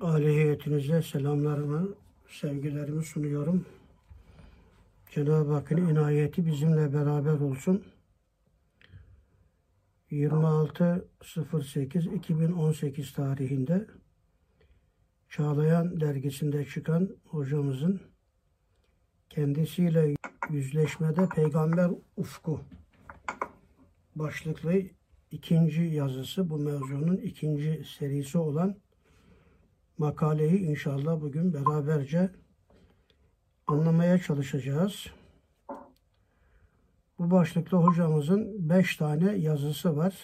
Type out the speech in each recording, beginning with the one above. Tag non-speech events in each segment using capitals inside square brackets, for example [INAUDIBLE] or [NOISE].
Aile heyetinize selamlarımı, sevgilerimi sunuyorum. Cenab-ı Hakk'ın inayeti bizimle beraber olsun. 26.08.2018 tarihinde Çağlayan dergisinde çıkan hocamızın kendisiyle yüzleşmede peygamber ufku başlıklı ikinci yazısı bu mevzunun ikinci serisi olan makaleyi inşallah bugün beraberce anlamaya çalışacağız. Bu başlıkta hocamızın beş tane yazısı var.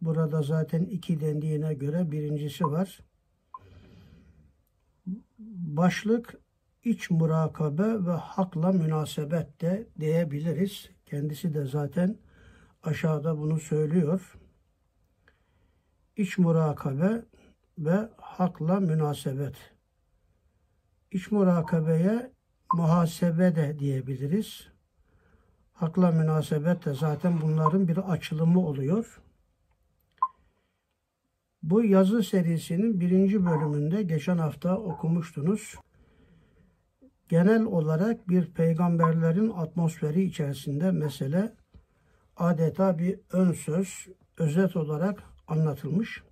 Burada zaten iki dendiğine göre birincisi var. Başlık iç murakabe ve hakla münasebet de diyebiliriz. Kendisi de zaten aşağıda bunu söylüyor. İç murakabe ve hakla münasebet. İç murakabeye muhasebe de diyebiliriz. Hakla münasebet de zaten bunların bir açılımı oluyor. Bu yazı serisinin birinci bölümünde geçen hafta okumuştunuz. Genel olarak bir peygamberlerin atmosferi içerisinde mesele adeta bir ön söz, özet olarak anlatılmış.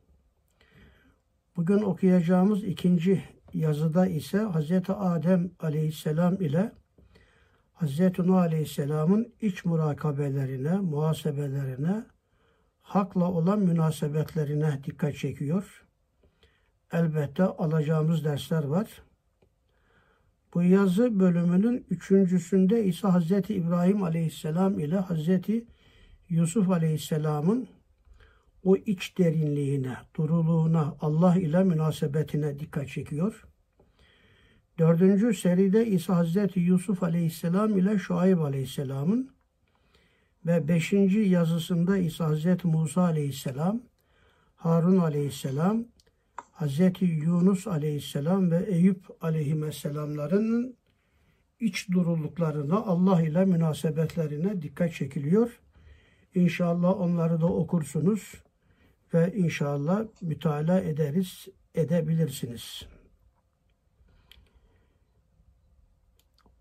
Bugün okuyacağımız ikinci yazıda ise Hz. Adem aleyhisselam ile Hz. Nuh aleyhisselamın iç murakabelerine, muhasebelerine, hakla olan münasebetlerine dikkat çekiyor. Elbette alacağımız dersler var. Bu yazı bölümünün üçüncüsünde ise Hz. İbrahim aleyhisselam ile Hz. Yusuf aleyhisselamın o iç derinliğine, duruluğuna, Allah ile münasebetine dikkat çekiyor. Dördüncü seride ise Hazreti Yusuf Aleyhisselam ile Şuayb Aleyhisselam'ın ve beşinci yazısında ise Hazreti Musa Aleyhisselam, Harun Aleyhisselam, Hazreti Yunus Aleyhisselam ve Eyüp Aleyhisselamların iç duruluklarına, Allah ile münasebetlerine dikkat çekiliyor. İnşallah onları da okursunuz ve inşallah mütalaa ederiz, edebilirsiniz.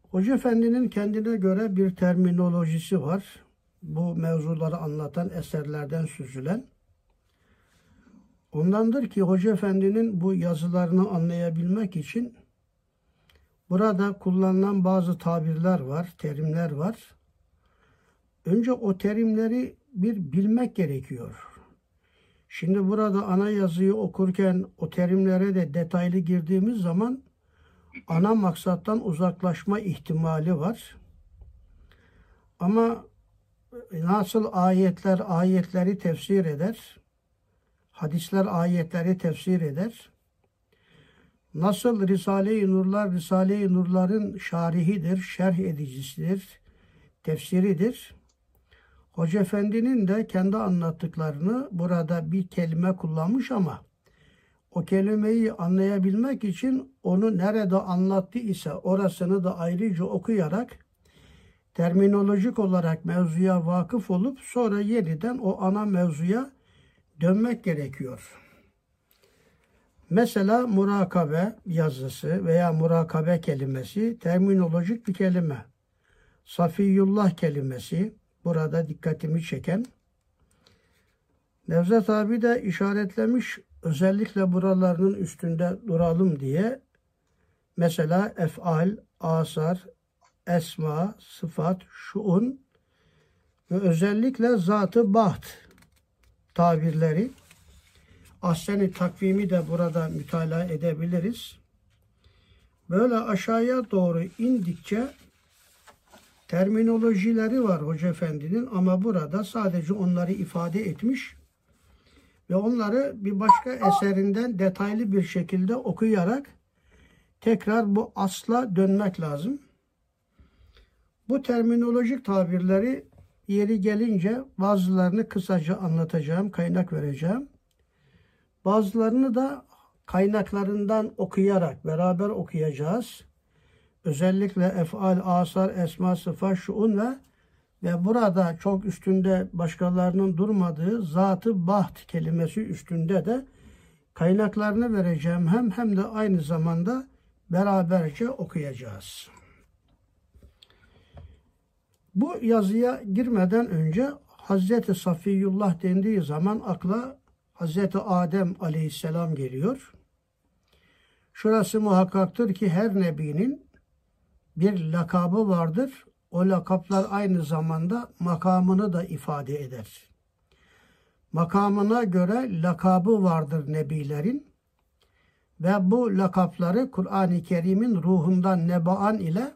Hoca Efendi'nin kendine göre bir terminolojisi var. Bu mevzuları anlatan eserlerden süzülen. Ondandır ki Hoca Efendi'nin bu yazılarını anlayabilmek için burada kullanılan bazı tabirler var, terimler var. Önce o terimleri bir bilmek gerekiyor. Şimdi burada ana yazıyı okurken o terimlere de detaylı girdiğimiz zaman ana maksattan uzaklaşma ihtimali var. Ama nasıl ayetler ayetleri tefsir eder, hadisler ayetleri tefsir eder, nasıl Risale-i Nurlar Risale-i Nurların şarihidir, şerh edicisidir, tefsiridir. Hoca Efendi'nin de kendi anlattıklarını burada bir kelime kullanmış ama o kelimeyi anlayabilmek için onu nerede anlattı ise orasını da ayrıca okuyarak terminolojik olarak mevzuya vakıf olup sonra yeniden o ana mevzuya dönmek gerekiyor. Mesela murakabe yazısı veya murakabe kelimesi terminolojik bir kelime. Safiyullah kelimesi burada dikkatimi çeken. Nevzat abi de işaretlemiş özellikle buralarının üstünde duralım diye mesela efal, asar, esma, sıfat, şuun ve özellikle zatı baht tabirleri ahsen takvimi de burada mütalaa edebiliriz. Böyle aşağıya doğru indikçe terminolojileri var Hoca Efendi'nin ama burada sadece onları ifade etmiş ve onları bir başka eserinden detaylı bir şekilde okuyarak tekrar bu asla dönmek lazım. Bu terminolojik tabirleri yeri gelince bazılarını kısaca anlatacağım, kaynak vereceğim. Bazılarını da kaynaklarından okuyarak beraber okuyacağız. Özellikle efal, asar, esma, sıfat, şuun ve ve burada çok üstünde başkalarının durmadığı zatı baht kelimesi üstünde de kaynaklarını vereceğim hem hem de aynı zamanda beraberce okuyacağız. Bu yazıya girmeden önce Hazreti Safiyullah dendiği zaman akla Hazreti Adem aleyhisselam geliyor. Şurası muhakkaktır ki her nebinin bir lakabı vardır. O lakaplar aynı zamanda makamını da ifade eder. Makamına göre lakabı vardır nebilerin ve bu lakapları Kur'an-ı Kerim'in ruhundan nebaan ile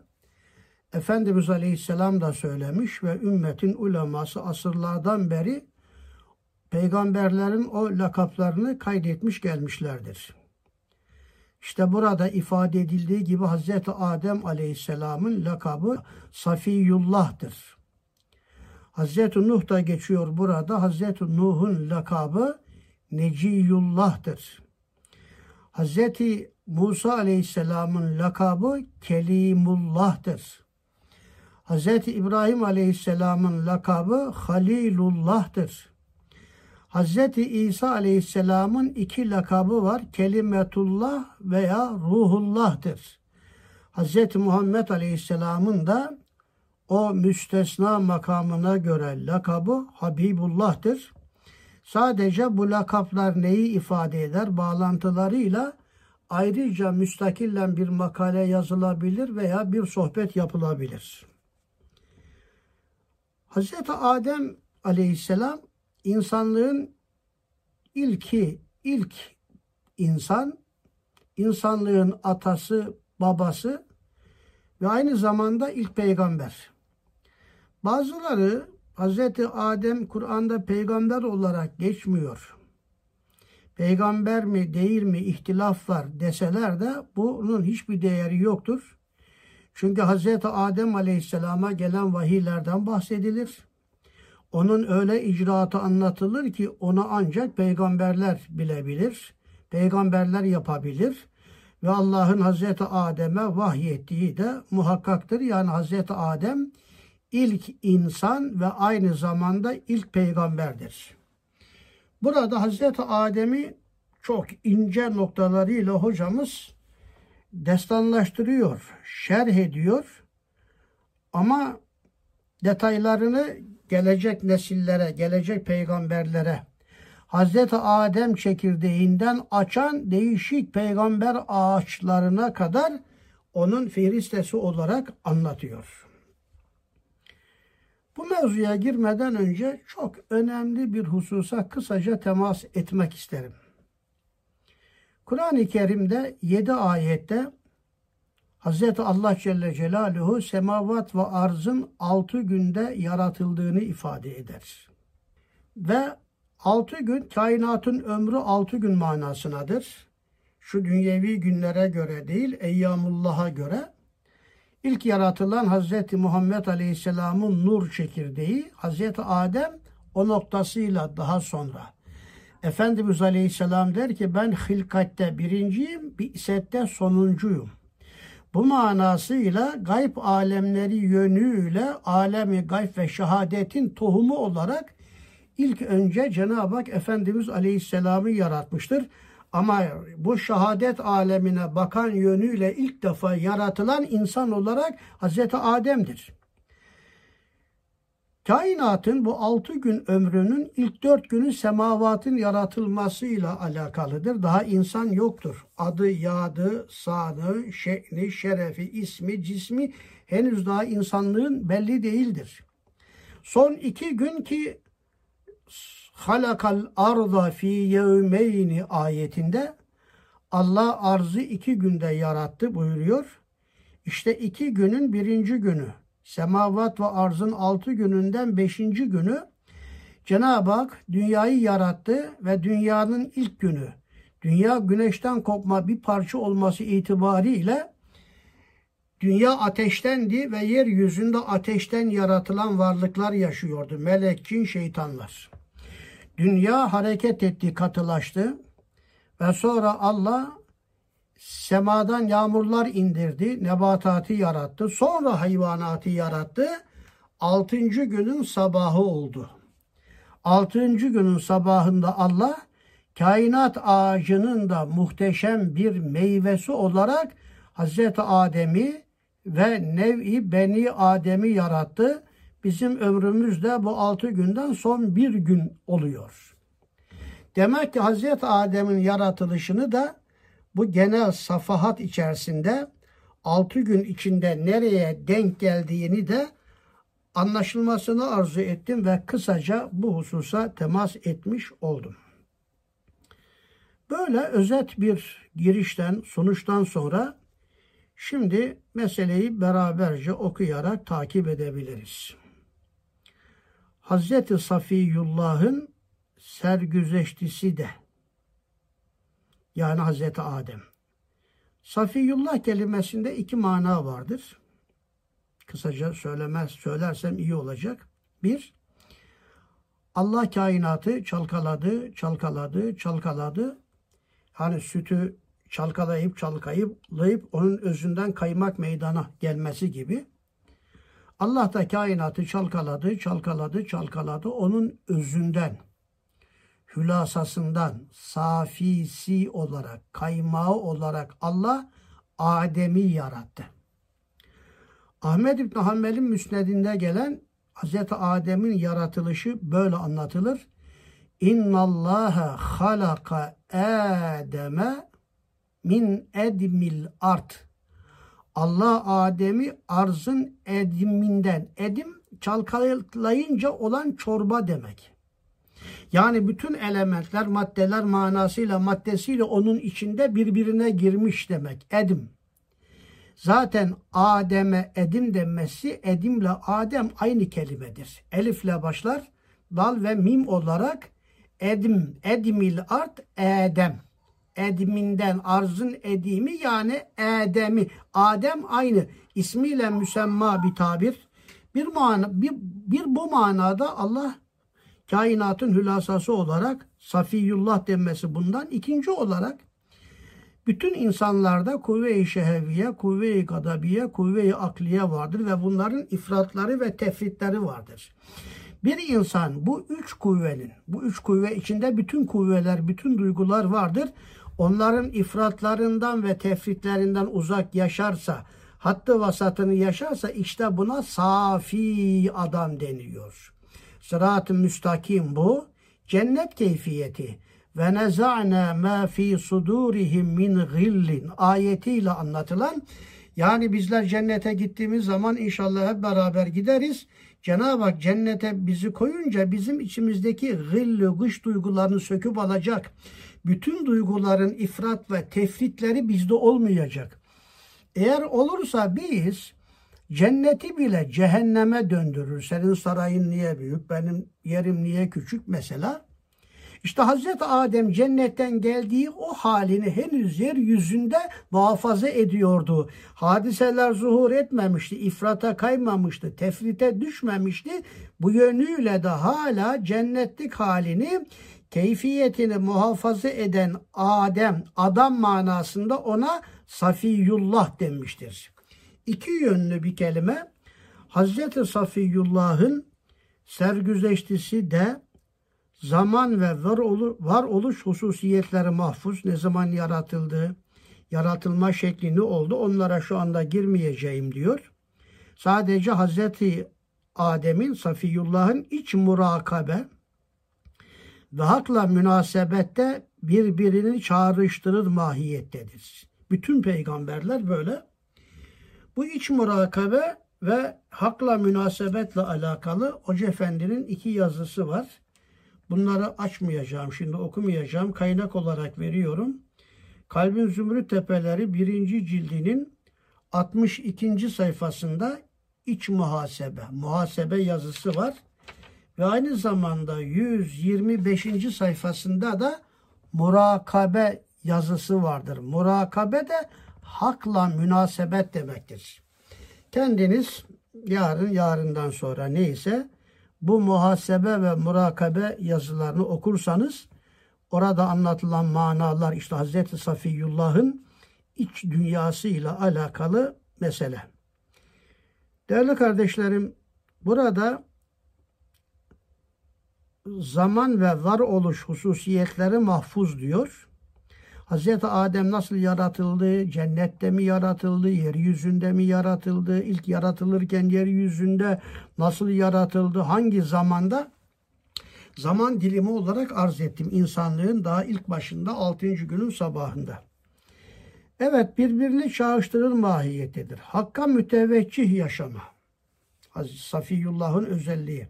Efendimiz Aleyhisselam da söylemiş ve ümmetin uleması asırlardan beri peygamberlerin o lakaplarını kaydetmiş gelmişlerdir. İşte burada ifade edildiği gibi Hazreti Adem Aleyhisselam'ın lakabı Safiyullah'tır. Hazreti Nuh da geçiyor burada. Hazreti Nuh'un lakabı Neciyullah'tır. Hazreti Musa Aleyhisselam'ın lakabı Kelimullah'tır. Hazreti İbrahim Aleyhisselam'ın lakabı Halilullah'tır. Hazreti İsa Aleyhisselam'ın iki lakabı var. Kelimetullah veya Ruhullah'tır. Hazreti Muhammed Aleyhisselam'ın da o müstesna makamına göre lakabı Habibullah'tır. Sadece bu lakaplar neyi ifade eder? Bağlantılarıyla ayrıca müstakillen bir makale yazılabilir veya bir sohbet yapılabilir. Hazreti Adem aleyhisselam insanlığın ilki, ilk insan, insanlığın atası, babası ve aynı zamanda ilk peygamber. Bazıları Hazreti Adem Kur'an'da peygamber olarak geçmiyor. Peygamber mi değil mi ihtilaf var deseler de bunun hiçbir değeri yoktur. Çünkü Hazreti Adem Aleyhisselam'a gelen vahiylerden bahsedilir. Onun öyle icraatı anlatılır ki onu ancak peygamberler bilebilir. Peygamberler yapabilir. Ve Allah'ın Hazreti Adem'e vahyettiği de muhakkaktır. Yani Hazreti Adem ilk insan ve aynı zamanda ilk peygamberdir. Burada Hazreti Adem'i çok ince noktalarıyla hocamız destanlaştırıyor, şerh ediyor. Ama detaylarını gelecek nesillere, gelecek peygamberlere, Hazreti Adem çekirdeğinden açan değişik peygamber ağaçlarına kadar onun feristesi olarak anlatıyor. Bu mevzuya girmeden önce çok önemli bir hususa kısaca temas etmek isterim. Kur'an-ı Kerim'de 7 ayette Hz. Allah Celle Celaluhu semavat ve arzın 6 günde yaratıldığını ifade eder. Ve 6 gün kainatın ömrü 6 gün manasınadır. Şu dünyevi günlere göre değil, Eyyamullah'a göre. İlk yaratılan Hz. Muhammed Aleyhisselam'ın nur çekirdeği, Hz. Adem o noktasıyla daha sonra Efendimiz Aleyhisselam der ki ben hilkatte birinciyim, bir isette sonuncuyum. Bu manasıyla gayb alemleri yönüyle alemi gayb ve şehadetin tohumu olarak ilk önce Cenab-ı Hak Efendimiz Aleyhisselam'ı yaratmıştır. Ama bu şehadet alemine bakan yönüyle ilk defa yaratılan insan olarak Hazreti Adem'dir. Kainatın bu altı gün ömrünün ilk dört günü semavatın yaratılmasıyla alakalıdır. Daha insan yoktur. Adı, yadı, sanı, şekli, şerefi, ismi, cismi henüz daha insanlığın belli değildir. Son iki gün ki halakal arda fi yevmeyni ayetinde Allah arzı iki günde yarattı buyuruyor. İşte iki günün birinci günü semavat ve arzın altı gününden beşinci günü Cenab-ı Hak dünyayı yarattı ve dünyanın ilk günü dünya güneşten kopma bir parça olması itibariyle dünya ateştendi ve yeryüzünde ateşten yaratılan varlıklar yaşıyordu. Melek, cin, şeytanlar. Dünya hareket etti, katılaştı ve sonra Allah semadan yağmurlar indirdi, nebatatı yarattı, sonra hayvanatı yarattı. Altıncı günün sabahı oldu. Altıncı günün sabahında Allah kainat ağacının da muhteşem bir meyvesi olarak Hazreti Adem'i ve nev'i Beni Adem'i yarattı. Bizim ömrümüz de bu altı günden son bir gün oluyor. Demek ki Hazreti Adem'in yaratılışını da bu genel safahat içerisinde altı gün içinde nereye denk geldiğini de anlaşılmasını arzu ettim ve kısaca bu hususa temas etmiş oldum. Böyle özet bir girişten, sonuçtan sonra şimdi meseleyi beraberce okuyarak takip edebiliriz. Hazreti Safiyullah'ın sergüzeştisi de yani Hazreti Adem. Safiyullah kelimesinde iki mana vardır. Kısaca söylemez, söylersem iyi olacak. Bir, Allah kainatı çalkaladı, çalkaladı, çalkaladı. Hani sütü çalkalayıp çalkayıp onun özünden kaymak meydana gelmesi gibi. Allah da kainatı çalkaladı, çalkaladı, çalkaladı. Onun özünden, hülasasından, safisi olarak, kaymağı olarak Allah Adem'i yarattı. Ahmed İbn Hanbel'in müsnedinde gelen Hz. Adem'in yaratılışı böyle anlatılır. İnna Allaha halaka Adem'e min edmil art. Allah Adem'i arzın ediminden, edim çalkalayınca olan çorba demek. Yani bütün elementler, maddeler manasıyla, maddesiyle onun içinde birbirine girmiş demek. Edim. Zaten Adem'e edim denmesi, edimle Adem aynı kelimedir. Elifle başlar, dal ve mim olarak edim, edimil art, edem. Ediminden arzın edimi yani edemi. Adem aynı ismiyle müsemma bir tabir. Bir, mana, bir, bir bu manada Allah kainatın hülasası olarak Safiyullah denmesi bundan. ikinci olarak bütün insanlarda kuvve-i şeheviye, kuvve-i gadabiye, kuvve-i akliye vardır ve bunların ifratları ve tefritleri vardır. Bir insan bu üç kuvvenin, bu üç kuvve içinde bütün kuvveler, bütün duygular vardır. Onların ifratlarından ve tefritlerinden uzak yaşarsa, hattı vasatını yaşarsa işte buna safi adam deniyor. Sırat-ı müstakim bu. Cennet keyfiyeti. Ve neza'na ma fi sudurihim min gillin ayetiyle anlatılan yani bizler cennete gittiğimiz zaman inşallah hep beraber gideriz. Cenab-ı Hak cennete bizi koyunca bizim içimizdeki gıllı, gış duygularını söküp alacak. Bütün duyguların ifrat ve tefritleri bizde olmayacak. Eğer olursa biz Cenneti bile cehenneme döndürür. Senin sarayın niye büyük, benim yerim niye küçük mesela. İşte Hazreti Adem cennetten geldiği o halini henüz yeryüzünde muhafaza ediyordu. Hadiseler zuhur etmemişti, ifrata kaymamıştı, tefrite düşmemişti. Bu yönüyle de hala cennetlik halini, keyfiyetini muhafaza eden Adem, adam manasında ona Safiyullah denmiştir iki yönlü bir kelime. Hazreti Safiyullah'ın sergüzeştisi de zaman ve var, olu, var oluş hususiyetleri mahfuz. Ne zaman yaratıldı, yaratılma şekli ne oldu onlara şu anda girmeyeceğim diyor. Sadece Hazreti Adem'in, Safiyullah'ın iç murakabe ve hakla münasebette birbirini çağrıştırır mahiyettedir. Bütün peygamberler böyle bu iç murakabe ve hakla münasebetle alakalı Hoca Efendi'nin iki yazısı var. Bunları açmayacağım, şimdi okumayacağım. Kaynak olarak veriyorum. Kalbin Zümrüt Tepeleri birinci cildinin 62. sayfasında iç muhasebe, muhasebe yazısı var. Ve aynı zamanda 125. sayfasında da murakabe yazısı vardır. Murakabe de hakla münasebet demektir. Kendiniz yarın yarından sonra neyse bu muhasebe ve murakabe yazılarını okursanız orada anlatılan manalar işte Hazreti Safiyullah'ın iç dünyası ile alakalı mesele. Değerli kardeşlerim burada zaman ve varoluş hususiyetleri mahfuz diyor. Hazreti Adem nasıl yaratıldı? Cennette mi yaratıldı? Yeryüzünde mi yaratıldı? İlk yaratılırken yeryüzünde nasıl yaratıldı? Hangi zamanda? Zaman dilimi olarak arz ettim. insanlığın daha ilk başında 6. günün sabahında. Evet birbirini çağrıştırır mahiyettedir. Hakka müteveccih yaşama. Aziz Safiyullah'ın özelliği.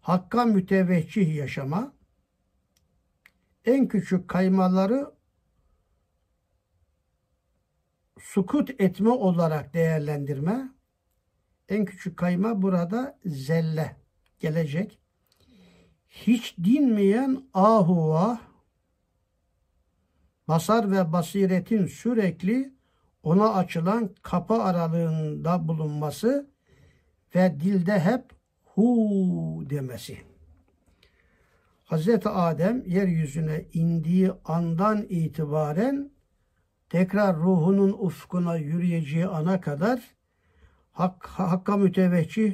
Hakka müteveccih yaşama. En küçük kaymaları sukut etme olarak değerlendirme. En küçük kayma burada zelle gelecek. Hiç dinmeyen ahuva basar ve basiretin sürekli ona açılan kapı aralığında bulunması ve dilde hep hu demesi. Hazreti Adem yeryüzüne indiği andan itibaren tekrar ruhunun ufkuna yürüyeceği ana kadar hak, hakka müteveccih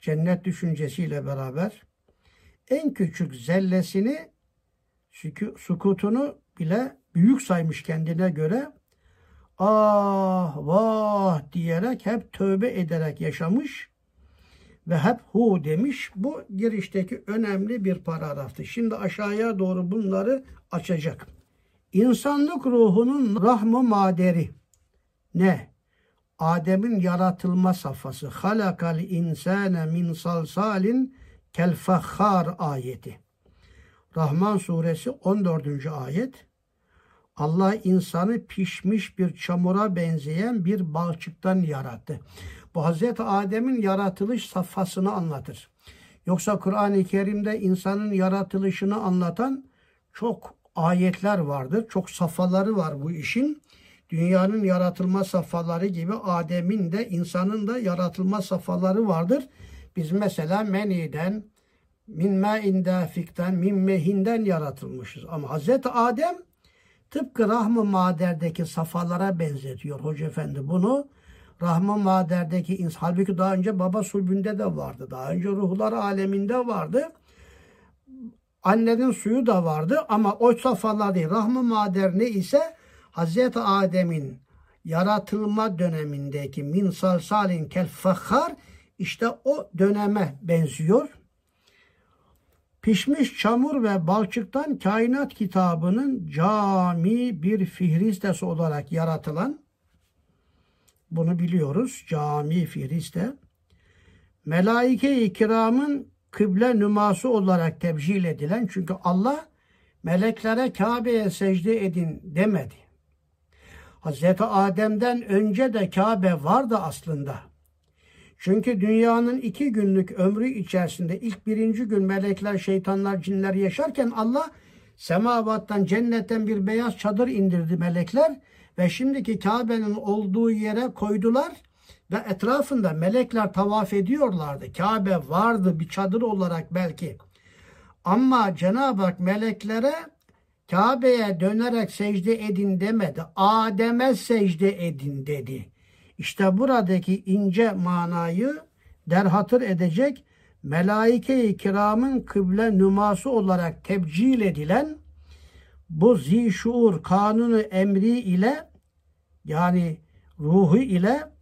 cennet düşüncesiyle beraber en küçük zellesini sukutunu bile büyük saymış kendine göre ah vah diyerek hep tövbe ederek yaşamış ve hep hu demiş. Bu girişteki önemli bir paragraftı. Şimdi aşağıya doğru bunları açacak. İnsanlık ruhunun rahmı maderi ne? Adem'in yaratılma safhası. Halakal insane min salsalin kel ayeti. Rahman suresi 14. ayet. Allah insanı pişmiş bir çamura benzeyen bir balçıktan yarattı. Bu Hazreti Adem'in yaratılış safhasını anlatır. Yoksa Kur'an-ı Kerim'de insanın yaratılışını anlatan çok ayetler vardır. Çok safhaları var bu işin. Dünyanın yaratılma safhaları gibi Adem'in de insanın da yaratılma safhaları vardır. Biz mesela meniden, min ma'in dafikten, min mehinden yaratılmışız. Ama Hazreti Adem tıpkı rahm-ı maderdeki safhalara benzetiyor Hoca Efendi bunu. Rahm-ı maderdeki insan, halbuki daha önce baba sulbünde de vardı. Daha önce ruhlar aleminde vardı. Annenin suyu da vardı ama o safhalar değil. Rahm-ı mader ne ise Hazreti Adem'in yaratılma dönemindeki min salsalin kel fakhar işte o döneme benziyor. Pişmiş çamur ve balçıktan kainat kitabının cami bir fihristesi olarak yaratılan bunu biliyoruz. Cami fihriste. Melaike-i kiramın kıble nüması olarak tebcil edilen çünkü Allah meleklere Kabe'ye secde edin demedi. Hazreti Adem'den önce de Kabe vardı aslında. Çünkü dünyanın iki günlük ömrü içerisinde ilk birinci gün melekler, şeytanlar, cinler yaşarken Allah semavattan, cennetten bir beyaz çadır indirdi melekler ve şimdiki Kabe'nin olduğu yere koydular ve etrafında melekler tavaf ediyorlardı. Kabe vardı bir çadır olarak belki. Ama Cenab-ı Hak meleklere Kabe'ye dönerek secde edin demedi. Adem'e secde edin dedi. İşte buradaki ince manayı derhatır edecek melaike-i kiramın kıble nüması olarak tebcil edilen bu zişuur kanunu emri ile yani ruhu ile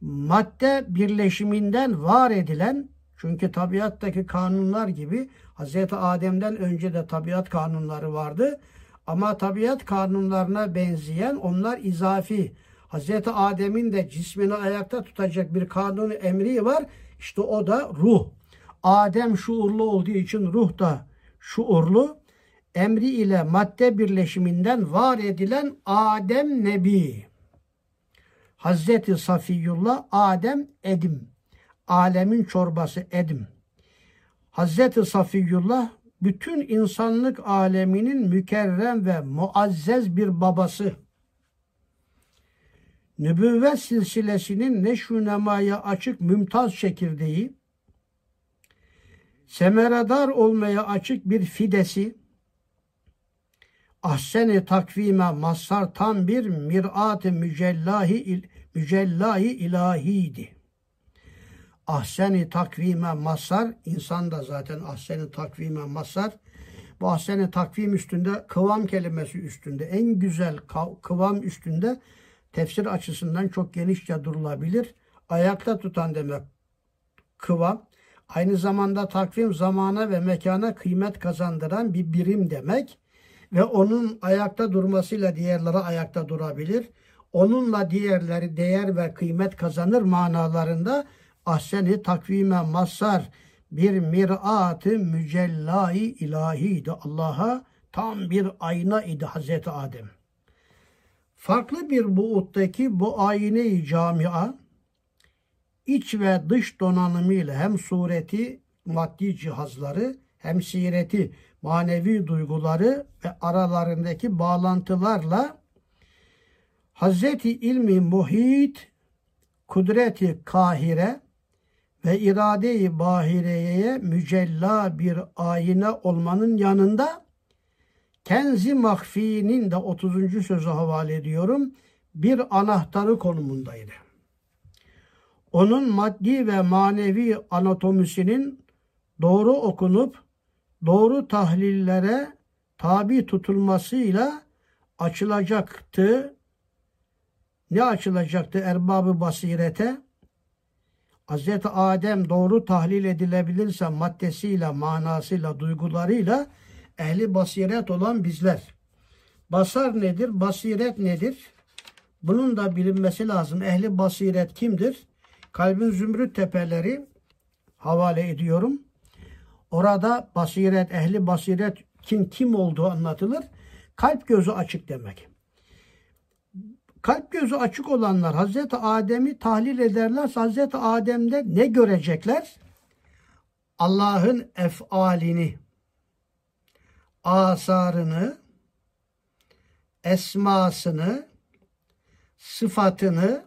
madde birleşiminden var edilen çünkü tabiattaki kanunlar gibi Hz. Adem'den önce de tabiat kanunları vardı. Ama tabiat kanunlarına benzeyen onlar izafi. Hz. Adem'in de cismini ayakta tutacak bir kanun emri var. İşte o da ruh. Adem şuurlu olduğu için ruh da şuurlu. Emri ile madde birleşiminden var edilen Adem Nebi. Hazreti Safiyullah Adem Edim. Alemin çorbası Edim. Hazreti Safiyullah bütün insanlık aleminin mükerrem ve muazzez bir babası. Nübüvvet silsilesinin nemaya açık mümtaz çekirdeği, semeradar olmaya açık bir fidesi, ahseni takvime mazhar tam bir mirat-ı mücellahi, mücellahi ilahiydi. ahseni takvime masar, insan da zaten ahseni takvime masar. Bu ahseni takvim üstünde, kıvam kelimesi üstünde, en güzel kıvam üstünde tefsir açısından çok genişçe durulabilir. Ayakta tutan demek kıvam. Aynı zamanda takvim zamana ve mekana kıymet kazandıran bir birim demek. Ve onun ayakta durmasıyla diğerleri ayakta durabilir. Onunla diğerleri değer ve kıymet kazanır manalarında ahseni takvime mazhar bir mirat-ı mücellai ilahiydi. Allah'a tam bir ayna idi Hazreti Adem. Farklı bir buuttaki bu ayine-i camia iç ve dış donanımıyla hem sureti maddi cihazları hem sireti manevi duyguları ve aralarındaki bağlantılarla Hazreti ilmi muhit kudreti kahire ve irade-i bahireye mücella bir ayine olmanın yanında Kenzi Mahfi'nin de 30. sözü havale ediyorum. Bir anahtarı konumundaydı. Onun maddi ve manevi anatomisinin doğru okunup doğru tahlillere tabi tutulmasıyla açılacaktı. Ne açılacaktı erbabı basirete? Hz. Adem doğru tahlil edilebilirse maddesiyle, manasıyla, duygularıyla ehli basiret olan bizler. Basar nedir? Basiret nedir? Bunun da bilinmesi lazım. Ehli basiret kimdir? Kalbin zümrüt tepeleri havale ediyorum. Orada basiret, ehli basiret kim kim olduğu anlatılır. Kalp gözü açık demek. Kalp gözü açık olanlar Hazreti Adem'i tahlil ederler. Hazreti Adem'de ne görecekler? Allah'ın efalini, asarını, esmasını, sıfatını,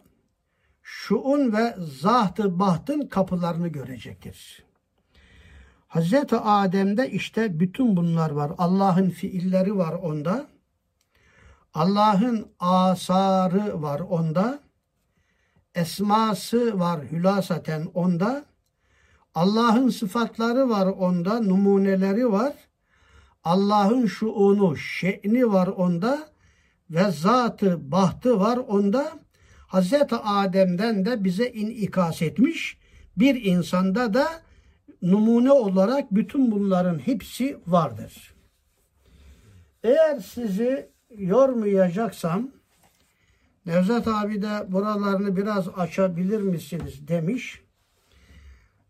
şuun ve zahtı bahtın kapılarını görecektir. Hazreti Adem'de işte bütün bunlar var. Allah'ın fiilleri var onda. Allah'ın asarı var onda. Esması var hülasaten onda. Allah'ın sıfatları var onda, numuneleri var. Allah'ın şuunu, şe'ni var onda ve zatı, bahtı var onda. Hazreti Adem'den de bize inikas etmiş. Bir insanda da numune olarak bütün bunların hepsi vardır. Eğer sizi yormayacaksam Nevzat abi de buralarını biraz açabilir misiniz demiş.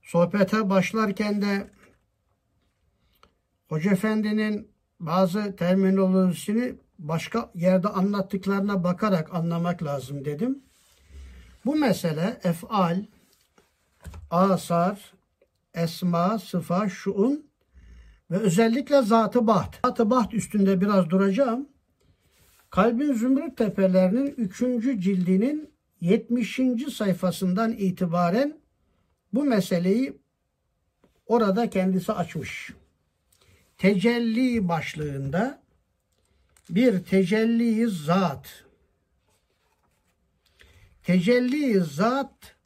Sohbete başlarken de Hoca Efendi'nin bazı terminolojisini başka yerde anlattıklarına bakarak anlamak lazım dedim. Bu mesele efal, asar, esma, sıfa, şuun ve özellikle zatı baht. Zatı baht üstünde biraz duracağım. Kalbin Zümrüt Tepelerinin 3. cildinin 70. sayfasından itibaren bu meseleyi orada kendisi açmış. Tecelli başlığında bir tecelli zat tecelli zat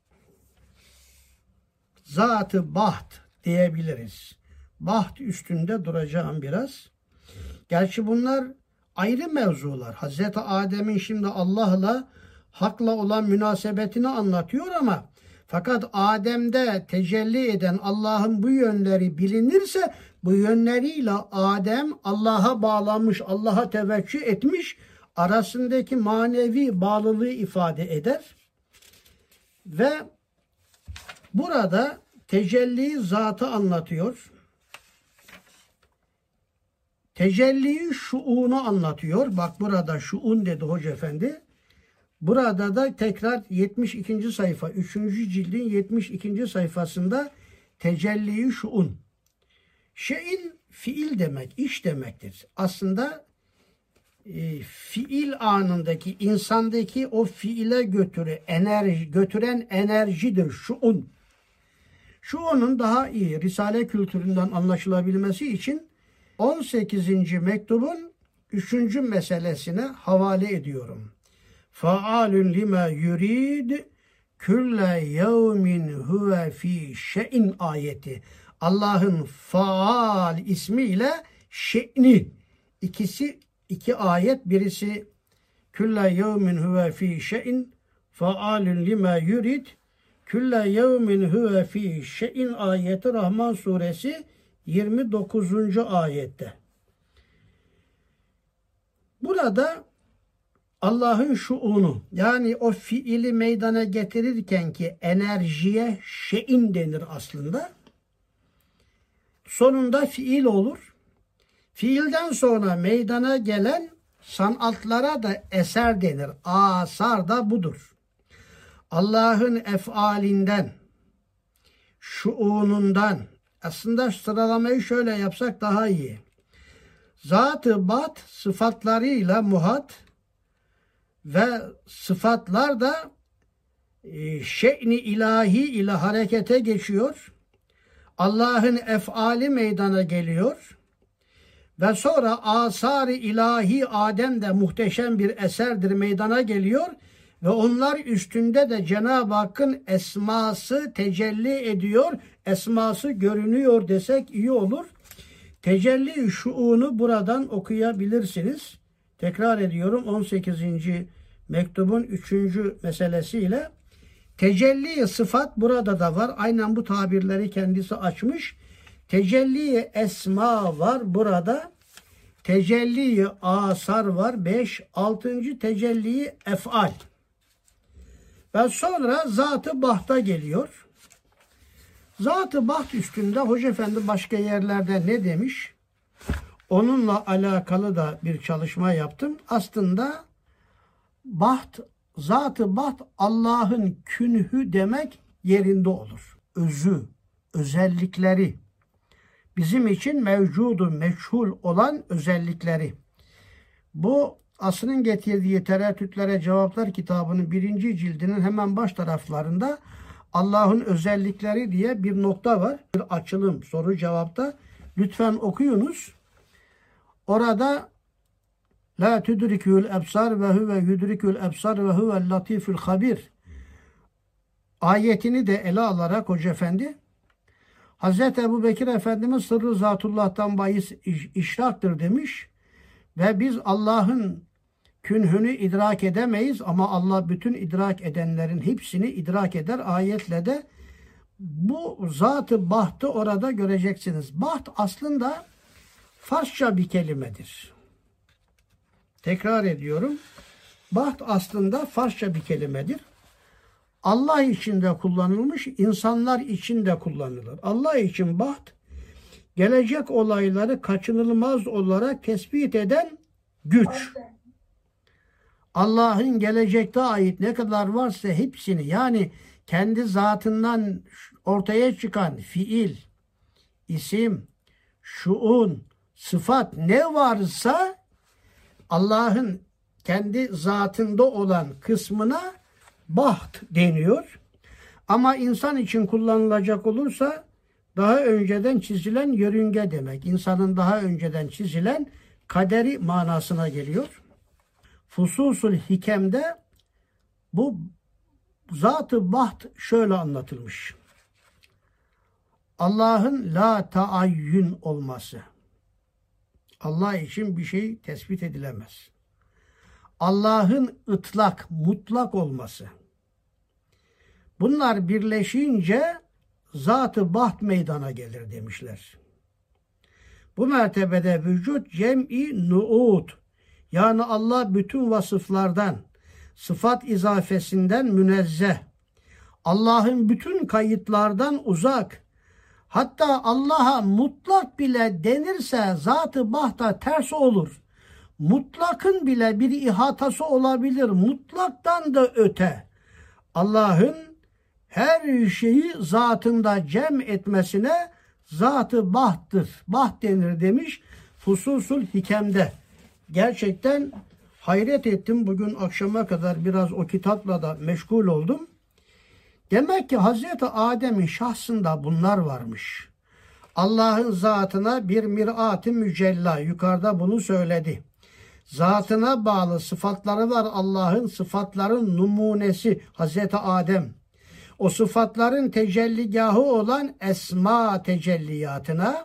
zatı baht diyebiliriz. Baht üstünde duracağım biraz. Gerçi bunlar ayrı mevzular. Hazreti Adem'in şimdi Allah'la hakla olan münasebetini anlatıyor ama fakat Adem'de tecelli eden Allah'ın bu yönleri bilinirse bu yönleriyle Adem Allah'a bağlanmış, Allah'a teveccüh etmiş, arasındaki manevi bağlılığı ifade eder. Ve burada tecelli zatı anlatıyor. Tecelli şuunu anlatıyor. Bak burada şuun dedi Hoca Efendi. Burada da tekrar 72. sayfa, 3. cildin 72. sayfasında tecelli şuun. Şeyin fiil demek, iş demektir. Aslında e, fiil anındaki insandaki o fiile götürü enerji götüren enerjidir şuun. Şuunun daha iyi risale kültüründen anlaşılabilmesi için 18. mektubun 3. meselesine havale ediyorum. Faalun lima yurid külle yevmin huve fi şeyin ayeti. Allah'ın faal ismiyle şe'ni. İkisi iki ayet. Birisi külle yevmin huve fi şeyin faalun lima yurid. Külle yevmin huve fi şeyin ayeti Rahman suresi 29. ayette. Burada Allah'ın şuunu yani o fiili meydana getirirken ki enerjiye şeyin denir aslında. Sonunda fiil olur. Fiilden sonra meydana gelen sanatlara da eser denir. Asar da budur. Allah'ın efalinden, şuunundan, aslında sıralamayı şöyle yapsak daha iyi. Zat-ı bat sıfatlarıyla muhat ve sıfatlar da e, şe'ni ilahi ile harekete geçiyor. Allah'ın efali meydana geliyor. Ve sonra asar-ı ilahi Adem de muhteşem bir eserdir meydana geliyor. Ve onlar üstünde de Cenab-ı Hakk'ın esması tecelli ediyor. Esması görünüyor desek iyi olur. Tecelli şuunu buradan okuyabilirsiniz. Tekrar ediyorum 18. mektubun 3. meselesiyle tecelli sıfat burada da var. Aynen bu tabirleri kendisi açmış. Tecelli esma var burada. Tecelli asar var. 5. 6. tecelli efal. Ve sonra zatı bahta geliyor. Zatı baht üstünde Hoca Efendi başka yerlerde ne demiş? Onunla alakalı da bir çalışma yaptım. Aslında baht, zatı baht Allah'ın künhü demek yerinde olur. Özü, özellikleri. Bizim için mevcudu, meçhul olan özellikleri. Bu Asrın getirdiği tereddütlere cevaplar kitabının birinci cildinin hemen baş taraflarında Allah'ın özellikleri diye bir nokta var. Bir açılım soru cevapta. Lütfen okuyunuz. Orada La tudrikul ebsar ve huve yudrikul ebsar ve huve latiful habir ayetini de ele alarak Hoca Efendi Hz. Ebu Bekir Efendimiz sırrı Zatullah'tan bahis işraktır demiş ve biz Allah'ın künhünü idrak edemeyiz ama Allah bütün idrak edenlerin hepsini idrak eder. Ayetle de bu zatı bahtı orada göreceksiniz. Baht aslında Farsça bir kelimedir. Tekrar ediyorum. Baht aslında Farsça bir kelimedir. Allah için de kullanılmış, insanlar için de kullanılır. Allah için baht, gelecek olayları kaçınılmaz olarak tespit eden güç. Allah'ın gelecekte ait ne kadar varsa hepsini yani kendi zatından ortaya çıkan fiil, isim, şuun, sıfat ne varsa Allah'ın kendi zatında olan kısmına baht deniyor. Ama insan için kullanılacak olursa daha önceden çizilen yörünge demek. İnsanın daha önceden çizilen kaderi manasına geliyor. Fususul Hikem'de bu zatı baht şöyle anlatılmış. Allah'ın la taayyün olması. Allah için bir şey tespit edilemez. Allah'ın ıtlak, mutlak olması. Bunlar birleşince zatı baht meydana gelir demişler. Bu mertebede vücut cem'i nuut yani Allah bütün vasıflardan, sıfat izafesinden münezzeh. Allah'ın bütün kayıtlardan uzak. Hatta Allah'a mutlak bile denirse zatı bahta ters olur. Mutlakın bile bir ihatası olabilir. Mutlaktan da öte. Allah'ın her şeyi zatında cem etmesine zatı bahttır. Baht denir demiş Fususul Hikem'de gerçekten hayret ettim. Bugün akşama kadar biraz o kitapla da meşgul oldum. Demek ki Hazreti Adem'in şahsında bunlar varmış. Allah'ın zatına bir mirat-ı mücella yukarıda bunu söyledi. Zatına bağlı sıfatları var Allah'ın sıfatların numunesi Hazreti Adem. O sıfatların tecelligahı olan esma tecelliyatına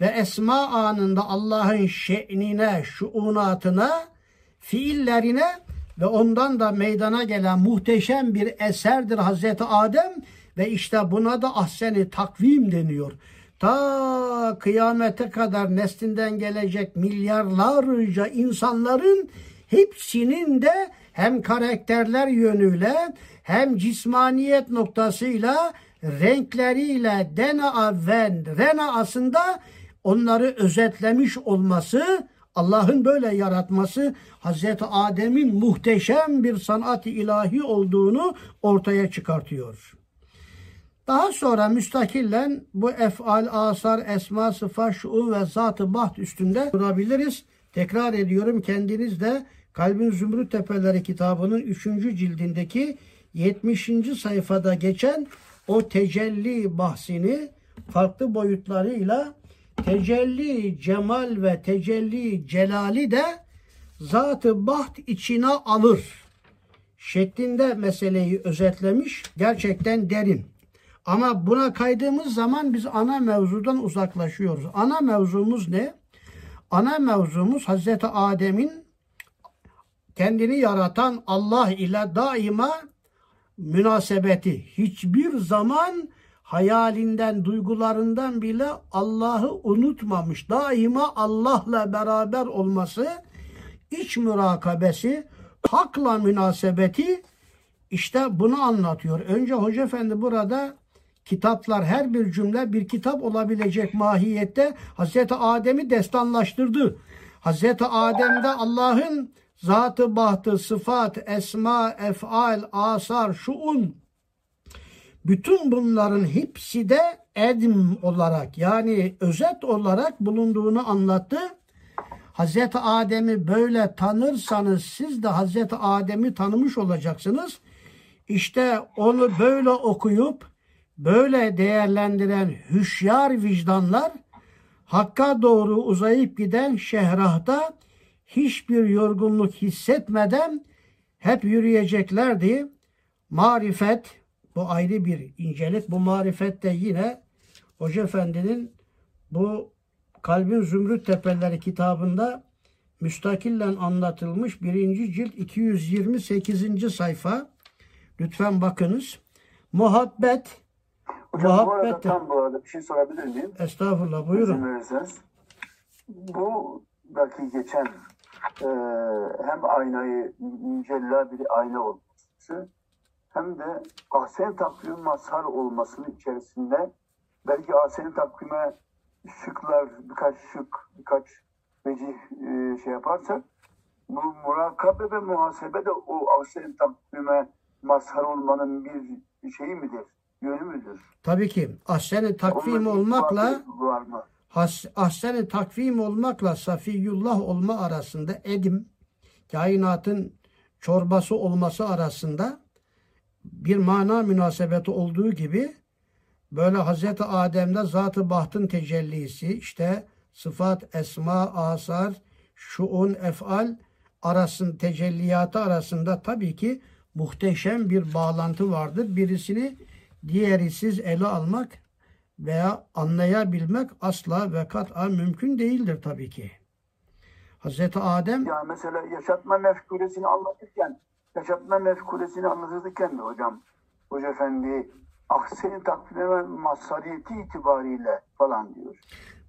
ve esma anında Allah'ın şe'nine, şuunatına, fiillerine ve ondan da meydana gelen muhteşem bir eserdir Hazreti Adem ve işte buna da ahseni takvim deniyor. Ta kıyamete kadar neslinden gelecek milyarlarca insanların hepsinin de hem karakterler yönüyle hem cismaniyet noktasıyla renkleriyle DNA ve RNA'sında onları özetlemiş olması Allah'ın böyle yaratması Hazreti Adem'in muhteşem bir sanat-ı ilahi olduğunu ortaya çıkartıyor. Daha sonra müstakillen bu efal, asar, esma, sıfat, şuun ve zat-ı baht üstünde durabiliriz. Tekrar ediyorum kendiniz de Kalbin Zümrüt Tepeleri kitabının 3. cildindeki 70. sayfada geçen o tecelli bahsini farklı boyutlarıyla tecelli cemal ve tecelli celali de zatı baht içine alır şeklinde meseleyi özetlemiş. Gerçekten derin. Ama buna kaydığımız zaman biz ana mevzudan uzaklaşıyoruz. Ana mevzumuz ne? Ana mevzumuz Hazreti Adem'in kendini yaratan Allah ile daima münasebeti. Hiçbir zaman hayalinden, duygularından bile Allah'ı unutmamış. Daima Allah'la beraber olması, iç mürakabesi, hakla münasebeti işte bunu anlatıyor. Önce Hoca Efendi burada kitaplar her bir cümle bir kitap olabilecek mahiyette Hazreti Adem'i destanlaştırdı. Hazreti Adem'de Allah'ın zatı bahtı, sıfat, esma, efal, asar, şuun bütün bunların hepsi de edim olarak yani özet olarak bulunduğunu anlattı. Hazreti Adem'i böyle tanırsanız siz de Hazreti Adem'i tanımış olacaksınız. İşte onu böyle okuyup böyle değerlendiren hüşyar vicdanlar Hakka doğru uzayıp giden şehrahta hiçbir yorgunluk hissetmeden hep yürüyeceklerdi. Marifet bu ayrı bir incelik. Bu marifet de yine Hoca Efendi'nin bu Kalbin Zümrüt Tepeleri kitabında müstakillen anlatılmış birinci cilt 228. sayfa. Lütfen bakınız. Muhabbet Hocam bu Muhabbet arada tam bu arada bir şey sorabilir miyim? Estağfurullah buyurun. verirseniz. Buradaki geçen e, hem aynayı mücella bir ayna olması hem de ahsen takvim mazhar olmasının içerisinde belki ahsen takvime şıklar birkaç şık birkaç vecih e, şey yaparsak bu murakabe ve muhasebe de o ahsen takvime mazhar olmanın bir şeyi midir? Yönü müdür? Tabii ki ahsen takvim olmakla var mı? Ahsen takvim olmakla safiyullah olma arasında edim kainatın çorbası olması arasında bir mana münasebeti olduğu gibi böyle Hazreti Adem'de zat-ı bahtın tecellisi işte sıfat, esma, asar, şuun, efal arasın tecelliyatı arasında tabii ki muhteşem bir bağlantı vardır. Birisini diğeri siz ele almak veya anlayabilmek asla ve kat'a mümkün değildir tabii ki. Hazreti Adem Ya mesela yaşatma mefkulesini anlatırken, yaşatma mefkulesini anlatırken de hocam, Hoca Efendi, ahsen takvime mazhariyeti itibariyle falan diyor.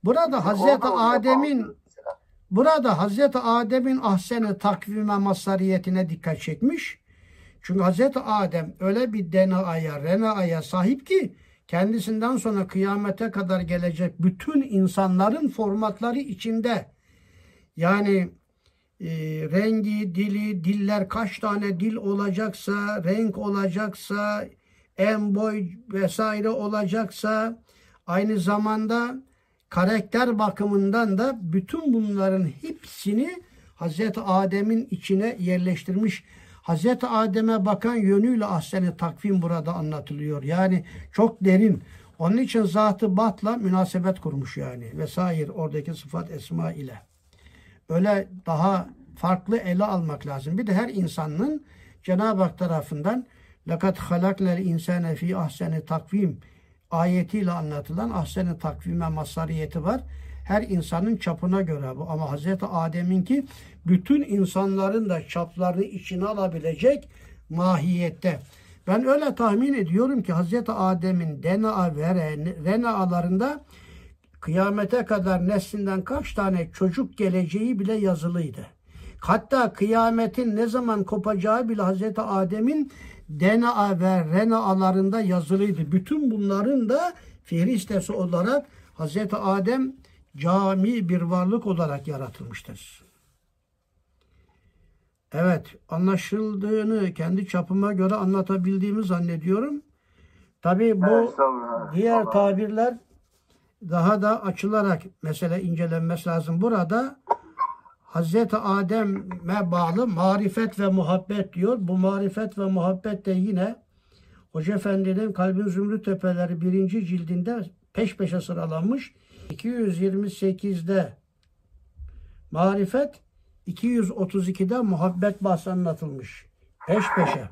burada Hazreti Adem'in. Burada Hazreti Adem'in ahseni takvime masariyetine dikkat çekmiş. Çünkü Hazreti Adem öyle bir DNA'ya, RNA'ya sahip ki kendisinden sonra kıyamete kadar gelecek bütün insanların formatları içinde. Yani e, rengi, dili, diller kaç tane dil olacaksa, renk olacaksa, en boy vesaire olacaksa aynı zamanda karakter bakımından da bütün bunların hepsini Hazreti Adem'in içine yerleştirmiş. Hazreti Adem'e bakan yönüyle ahseni takvim burada anlatılıyor. Yani çok derin. Onun için zatı batla münasebet kurmuş yani. Vesaire oradaki sıfat esma ile. Öyle daha farklı ele almak lazım. Bir de her insanın Cenab-ı Hak tarafından Lakat halaknel insane fi ahseni takvim ayetiyle anlatılan ahseni takvime masariyeti var. Her insanın çapına göre bu. Ama Hazreti Adem'inki bütün insanların da çaplarını içine alabilecek mahiyette. Ben öyle tahmin ediyorum ki Hazreti Adem'in DNA ve RNA'larında kıyamete kadar neslinden kaç tane çocuk geleceği bile yazılıydı. Hatta kıyametin ne zaman kopacağı bile Hazreti Adem'in DNA ve RNA'larında yazılıydı. Bütün bunların da fihristesi olarak Hazreti Adem cami bir varlık olarak yaratılmıştır. Evet, anlaşıldığını kendi çapıma göre anlatabildiğimi zannediyorum. Tabii bu diğer tabirler daha da açılarak mesele incelenmesi lazım. Burada Hazreti Adem'e bağlı marifet ve muhabbet diyor. Bu marifet ve muhabbet de yine Hoca Efendi'nin Kalbin Zümrüt Tepeleri birinci cildinde peş peşe sıralanmış. 228'de marifet, 232'de muhabbet bahsi anlatılmış. Peş peşe.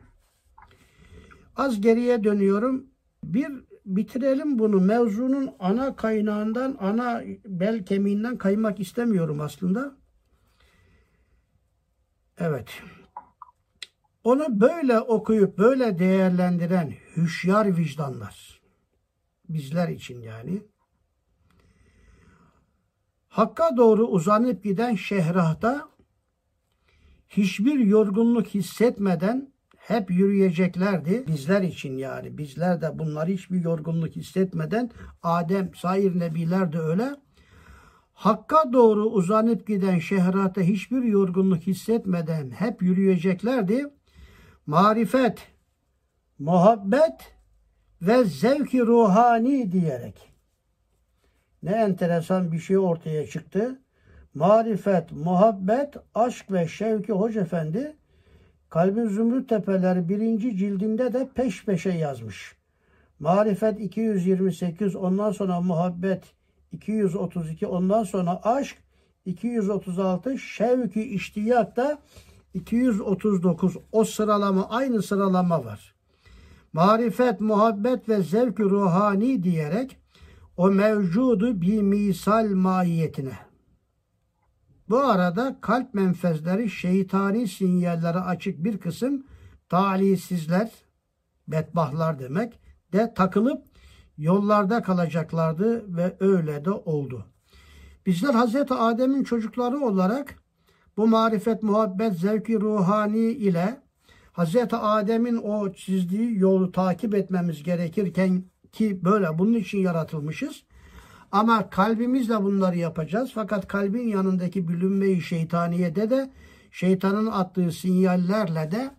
Az geriye dönüyorum. Bir bitirelim bunu. Mevzunun ana kaynağından, ana bel kemiğinden kaymak istemiyorum aslında. Evet. Onu böyle okuyup böyle değerlendiren hüşyar vicdanlar. Bizler için yani. Hakka doğru uzanıp giden şehrahta hiçbir yorgunluk hissetmeden hep yürüyeceklerdi. Bizler için yani. Bizler de bunları hiçbir yorgunluk hissetmeden Adem, sair nebiler de öyle. Hakka doğru uzanıp giden şehrata hiçbir yorgunluk hissetmeden hep yürüyeceklerdi. Marifet, muhabbet ve zevki ruhani diyerek. Ne enteresan bir şey ortaya çıktı. Marifet, muhabbet, aşk ve şevki Hoca Efendi Kalbin Zümrüt Tepeleri birinci cildinde de peş peşe yazmış. Marifet 228, ondan sonra muhabbet 232, ondan sonra aşk 236, şevki iştiyak da 239. O sıralama aynı sıralama var. Marifet, muhabbet ve zevk ruhani diyerek o mevcudu bir misal mahiyetine. Bu arada kalp menfezleri şeytani sinyallere açık bir kısım talisizler, bedbahlar demek de takılıp yollarda kalacaklardı ve öyle de oldu. Bizler Hazreti Adem'in çocukları olarak bu marifet, muhabbet, zevki ruhani ile Hazreti Adem'in o çizdiği yolu takip etmemiz gerekirken ki böyle bunun için yaratılmışız. Ama kalbimizle bunları yapacağız. Fakat kalbin yanındaki bülünmeyi şeytaniyede de şeytanın attığı sinyallerle de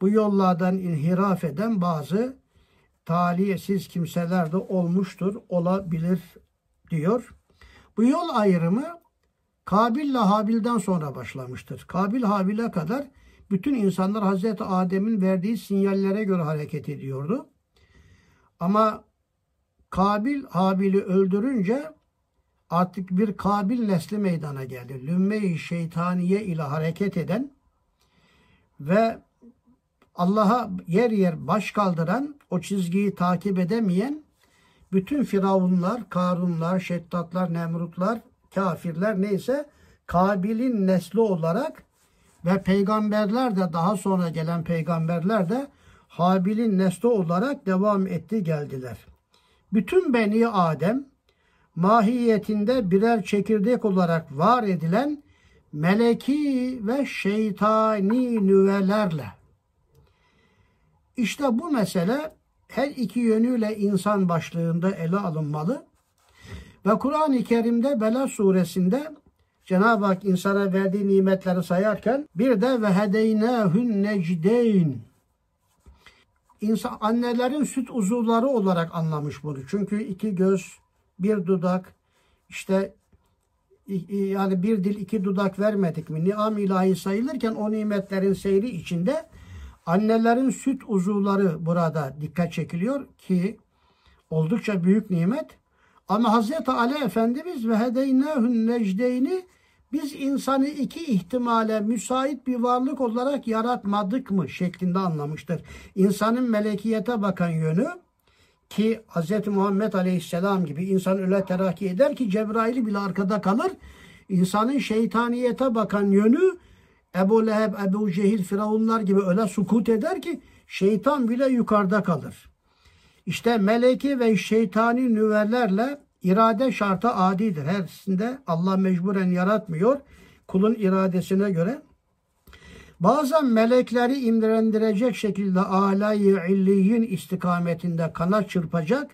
bu yollardan inhiraf eden bazı talihsiz kimseler de olmuştur, olabilir diyor. Bu yol ayrımı Kabil ile Habil'den sonra başlamıştır. Kabil Habil'e kadar bütün insanlar Hazreti Adem'in verdiği sinyallere göre hareket ediyordu. Ama Kabil Habil'i öldürünce artık bir Kabil nesli meydana geldi. Lümme-i şeytaniye ile hareket eden ve Allah'a yer yer baş kaldıran, o çizgiyi takip edemeyen bütün firavunlar, karunlar, şeddatlar, nemrutlar, kafirler neyse Kabil'in nesli olarak ve peygamberler de daha sonra gelen peygamberler de Habil'in nesli olarak devam etti geldiler. Bütün Beni Adem mahiyetinde birer çekirdek olarak var edilen meleki ve şeytani nüvelerle. İşte bu mesele her iki yönüyle insan başlığında ele alınmalı. Ve Kur'an-ı Kerim'de Bela suresinde Cenab-ı Hak insana verdiği nimetleri sayarken bir de ve hedeynâhün necdeyn İnsan, annelerin süt uzuvları olarak anlamış bunu. Çünkü iki göz, bir dudak, işte yani bir dil iki dudak vermedik mi? Niam ilahi sayılırken o nimetlerin seyri içinde annelerin süt uzuvları burada dikkat çekiliyor ki oldukça büyük nimet. Ama Hazreti Ali Efendimiz ve hedeynâhün necdeyni biz insanı iki ihtimale müsait bir varlık olarak yaratmadık mı şeklinde anlamıştır. İnsanın melekiyete bakan yönü ki Hz. Muhammed Aleyhisselam gibi insan öyle terakki eder ki Cebrail bile arkada kalır. İnsanın şeytaniyete bakan yönü Ebu Leheb, Ebu Cehil, Firavunlar gibi öyle sukut eder ki şeytan bile yukarıda kalır. İşte meleki ve şeytani nüvelerle irade şartı adidir. Hersinde Allah mecburen yaratmıyor. Kulun iradesine göre. Bazen melekleri imrendirecek şekilde alayı illiyin istikametinde kanat çırpacak.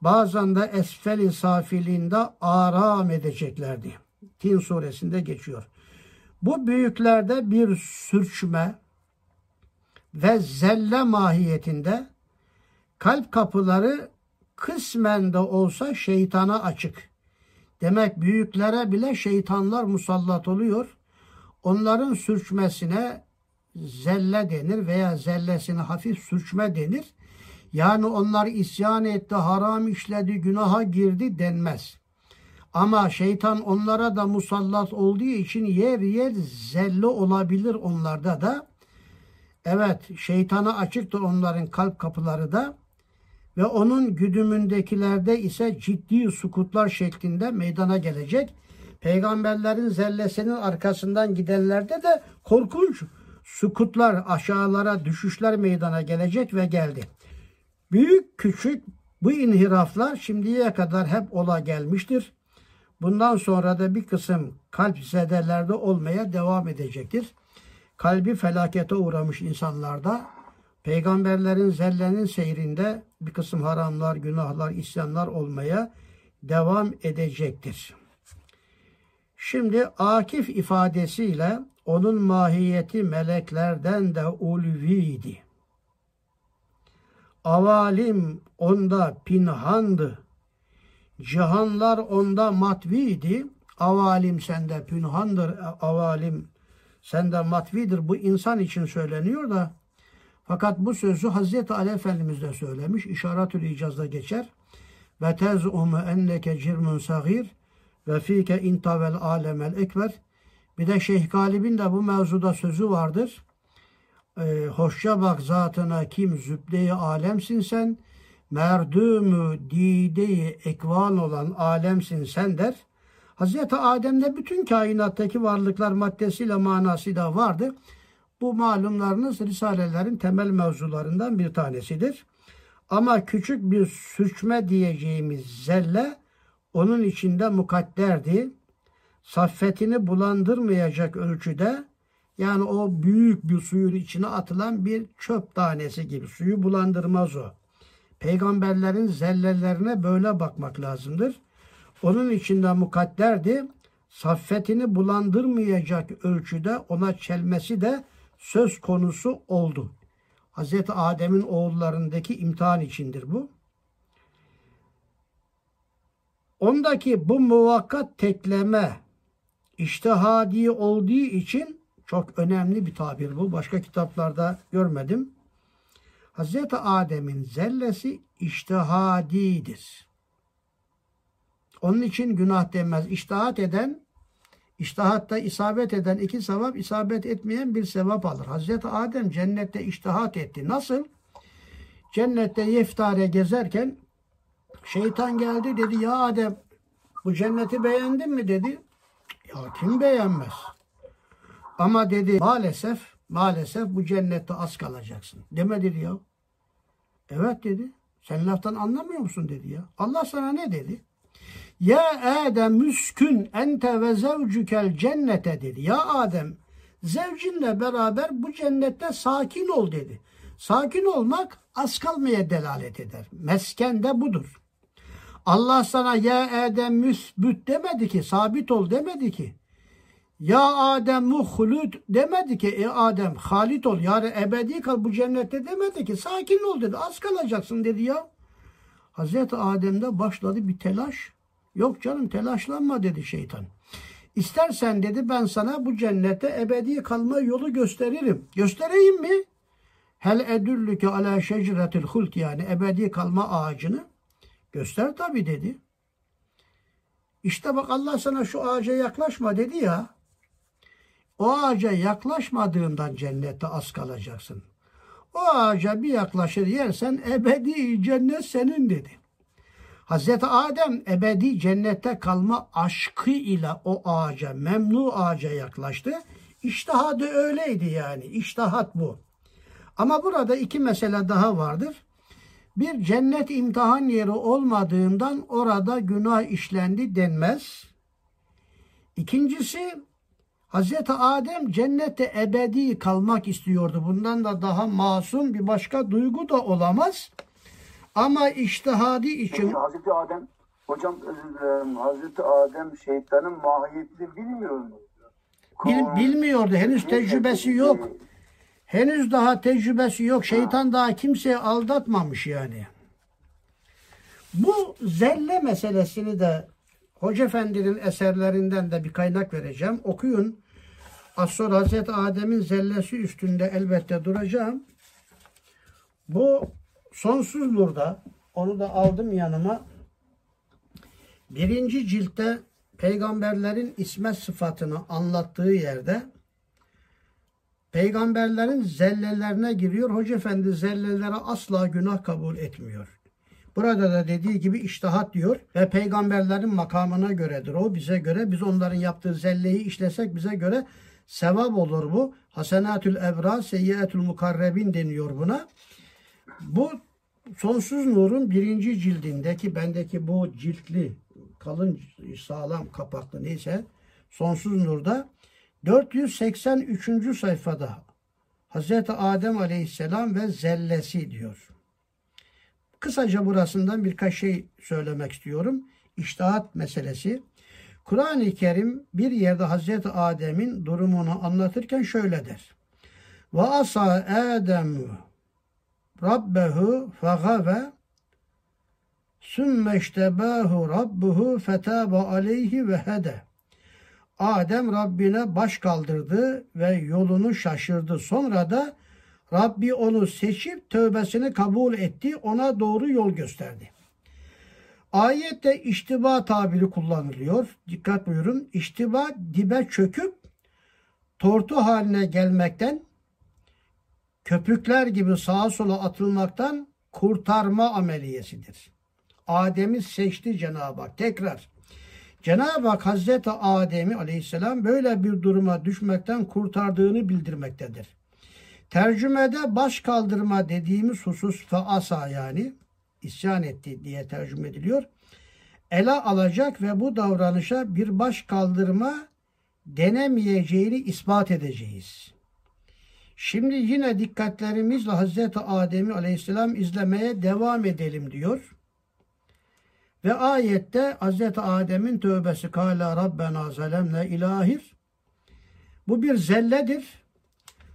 Bazen de esfeli safiliğinde aram edeceklerdi. Tin suresinde geçiyor. Bu büyüklerde bir sürçme ve zelle mahiyetinde kalp kapıları kısmen de olsa şeytana açık. Demek büyüklere bile şeytanlar musallat oluyor. Onların sürçmesine zelle denir veya zellesine hafif sürçme denir. Yani onlar isyan etti, haram işledi, günaha girdi denmez. Ama şeytan onlara da musallat olduğu için yer yer zelle olabilir onlarda da. Evet şeytana açıktır onların kalp kapıları da ve onun güdümündekilerde ise ciddi sukutlar şeklinde meydana gelecek. Peygamberlerin zellesinin arkasından gidenlerde de korkunç sukutlar, aşağılara düşüşler meydana gelecek ve geldi. Büyük küçük bu inhiraflar şimdiye kadar hep ola gelmiştir. Bundan sonra da bir kısım kalp zedelerde olmaya devam edecektir. Kalbi felakete uğramış insanlarda peygamberlerin zellenin seyrinde bir kısım haramlar, günahlar, isyanlar olmaya devam edecektir. Şimdi Akif ifadesiyle onun mahiyeti meleklerden de ulviydi. Avalim onda pinhandı. Cihanlar onda matviydi. Avalim sende pinhandır. Avalim sende matvidir. Bu insan için söyleniyor da fakat bu sözü Hazreti Ali Efendimiz de söylemiş. İşaretül icazda geçer. Ve tez'umu enneke cirmun sagir ve fike intavel alemel ekber. Bir de Şeyh Galib'in de bu mevzuda sözü vardır. Ee, hoşça bak zatına kim zübde-i alemsin sen. Merdümü dide-i ekvan olan alemsin sen der. Hazreti Adem'de bütün kainattaki varlıklar maddesiyle manası da vardı. Bu malumlarınız Risalelerin temel mevzularından bir tanesidir. Ama küçük bir sürçme diyeceğimiz zelle onun içinde mukadderdi. Saffetini bulandırmayacak ölçüde yani o büyük bir suyun içine atılan bir çöp tanesi gibi suyu bulandırmaz o. Peygamberlerin zellelerine böyle bakmak lazımdır. Onun içinde mukadderdi. Saffetini bulandırmayacak ölçüde ona çelmesi de söz konusu oldu. Hz. Adem'in oğullarındaki imtihan içindir bu. Ondaki bu muvakkat tekleme iştihadi olduğu için çok önemli bir tabir bu. Başka kitaplarda görmedim. Hz. Adem'in zellesi iştihadidir. Onun için günah denmez. İştihat eden İştihatta isabet eden iki sevap, isabet etmeyen bir sevap alır. Hazreti Adem cennette iştihat etti. Nasıl? Cennette yeftare gezerken şeytan geldi dedi ya Adem bu cenneti beğendin mi dedi. Ya kim beğenmez? Ama dedi maalesef maalesef bu cennette az kalacaksın. Demedi ya. Evet dedi. Sen laftan anlamıyor musun dedi ya. Allah sana ne dedi? Ya Adem müskün ente ve zevcükel cennete dedi. Ya Adem zevcinle beraber bu cennette sakin ol dedi. Sakin olmak az kalmaya delalet eder. Mesken de budur. Allah sana ya Adem müsbüt demedi ki, sabit ol demedi ki. Ya Adem muhlut demedi ki, e Adem halit ol, yani ebedi kal bu cennette demedi ki, sakin ol dedi, az kalacaksın dedi ya. Hazreti Adem'de başladı bir telaş. Yok canım telaşlanma dedi şeytan. İstersen dedi ben sana bu cennette ebedi kalma yolu gösteririm. Göstereyim mi? Hel edüllüke ala şecretil hult yani ebedi kalma ağacını. Göster tabi dedi. İşte bak Allah sana şu ağaca yaklaşma dedi ya. O ağaca yaklaşmadığından cennette az kalacaksın. O ağaca bir yaklaşır yersen ebedi cennet senin dedi. Hazreti Adem ebedi cennette kalma aşkı ile o ağaca, memnu ağaca yaklaştı. İştihadı öyleydi yani. İştihat bu. Ama burada iki mesele daha vardır. Bir cennet imtihan yeri olmadığından orada günah işlendi denmez. İkincisi Hazreti Adem cennette ebedi kalmak istiyordu. Bundan da daha masum bir başka duygu da olamaz. Ama iştihadi için Peki Hazreti Adem, hocam özür dilerim, Hazreti Adem şeytanın mahiyetini bilmiyor mu? bil- bilmiyordu. Henüz tecrübesi yok. Henüz daha tecrübesi yok. Şeytan daha kimseyi aldatmamış yani. Bu zelle meselesini de Hoca Efendi'nin eserlerinden de bir kaynak vereceğim. Okuyun. Az sonra Hazreti Adem'in zellesi üstünde elbette duracağım. Bu sonsuz nurda onu da aldım yanıma. Birinci ciltte peygamberlerin ismet sıfatını anlattığı yerde peygamberlerin zellelerine giriyor. Hoca Efendi zellelere asla günah kabul etmiyor. Burada da dediği gibi iştihat diyor ve peygamberlerin makamına göredir. O bize göre biz onların yaptığı zelleyi işlesek bize göre sevap olur bu. Hasenatül ebra seyyiatül mukarrebin deniyor buna. Bu sonsuz nurun birinci cildindeki bendeki bu ciltli kalın sağlam kapaklı neyse sonsuz nurda 483. sayfada Hazreti Adem Aleyhisselam ve zellesi diyor. Kısaca burasından birkaç şey söylemek istiyorum. İştihat meselesi. Kur'an-ı Kerim bir yerde Hazreti Adem'in durumunu anlatırken şöyle der. Ve asa Adem Rabbehu fegave sümme iştebahu Rabbuhu fetâbe aleyhi ve hede. Adem Rabbine baş kaldırdı ve yolunu şaşırdı. Sonra da Rabbi onu seçip tövbesini kabul etti. Ona doğru yol gösterdi. Ayette iştiba tabiri kullanılıyor. Dikkat buyurun. İştiba dibe çöküp tortu haline gelmekten köpükler gibi sağa sola atılmaktan kurtarma ameliyesidir. Adem'i seçti Cenab-ı Hak. Tekrar. Cenab-ı Hak Hazreti Adem'i aleyhisselam böyle bir duruma düşmekten kurtardığını bildirmektedir. Tercümede baş kaldırma dediğimiz husus faasa yani isyan etti diye tercüme ediliyor. Ele alacak ve bu davranışa bir baş kaldırma denemeyeceğini ispat edeceğiz. Şimdi yine dikkatlerimizle Hazreti Adem'i aleyhisselam izlemeye devam edelim diyor. Ve ayette Hazreti Adem'in tövbesi Kâlâ Rabbena zalemne ilahir. Bu bir zelledir.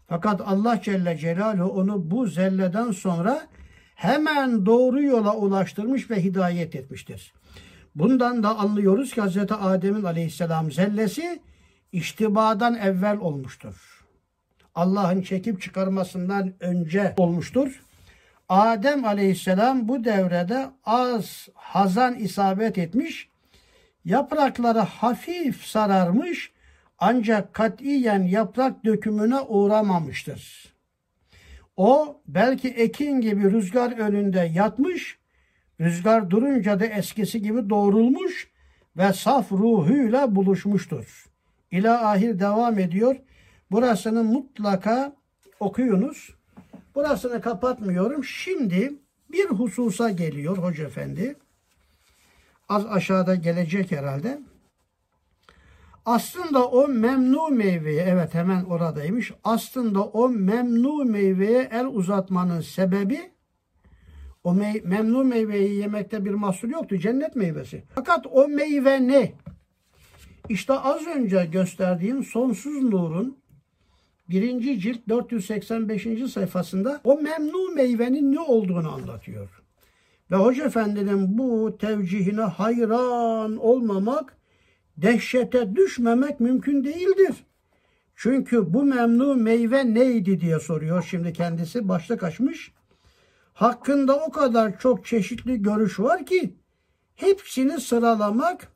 Fakat Allah Celle Celaluhu onu bu zelleden sonra hemen doğru yola ulaştırmış ve hidayet etmiştir. Bundan da anlıyoruz ki Hz. Adem'in aleyhisselam zellesi iştibadan evvel olmuştur. Allah'ın çekip çıkarmasından önce olmuştur. Adem aleyhisselam bu devrede az hazan isabet etmiş, yaprakları hafif sararmış ancak katiyen yaprak dökümüne uğramamıştır. O belki ekin gibi rüzgar önünde yatmış, rüzgar durunca da eskisi gibi doğrulmuş ve saf ruhuyla buluşmuştur. İla ahir devam ediyor. Burasını mutlaka okuyunuz. Burasını kapatmıyorum. Şimdi bir hususa geliyor Hoca Efendi. Az aşağıda gelecek herhalde. Aslında o memnu meyveye, evet hemen oradaymış. Aslında o memnu meyveye el uzatmanın sebebi o mey memnu meyveyi yemekte bir mahsur yoktu. Cennet meyvesi. Fakat o meyve ne? İşte az önce gösterdiğim sonsuz nurun birinci cilt 485. sayfasında o memnu meyvenin ne olduğunu anlatıyor. Ve Hoca Efendi'nin bu tevcihine hayran olmamak, dehşete düşmemek mümkün değildir. Çünkü bu memnu meyve neydi diye soruyor şimdi kendisi başlık açmış. Hakkında o kadar çok çeşitli görüş var ki hepsini sıralamak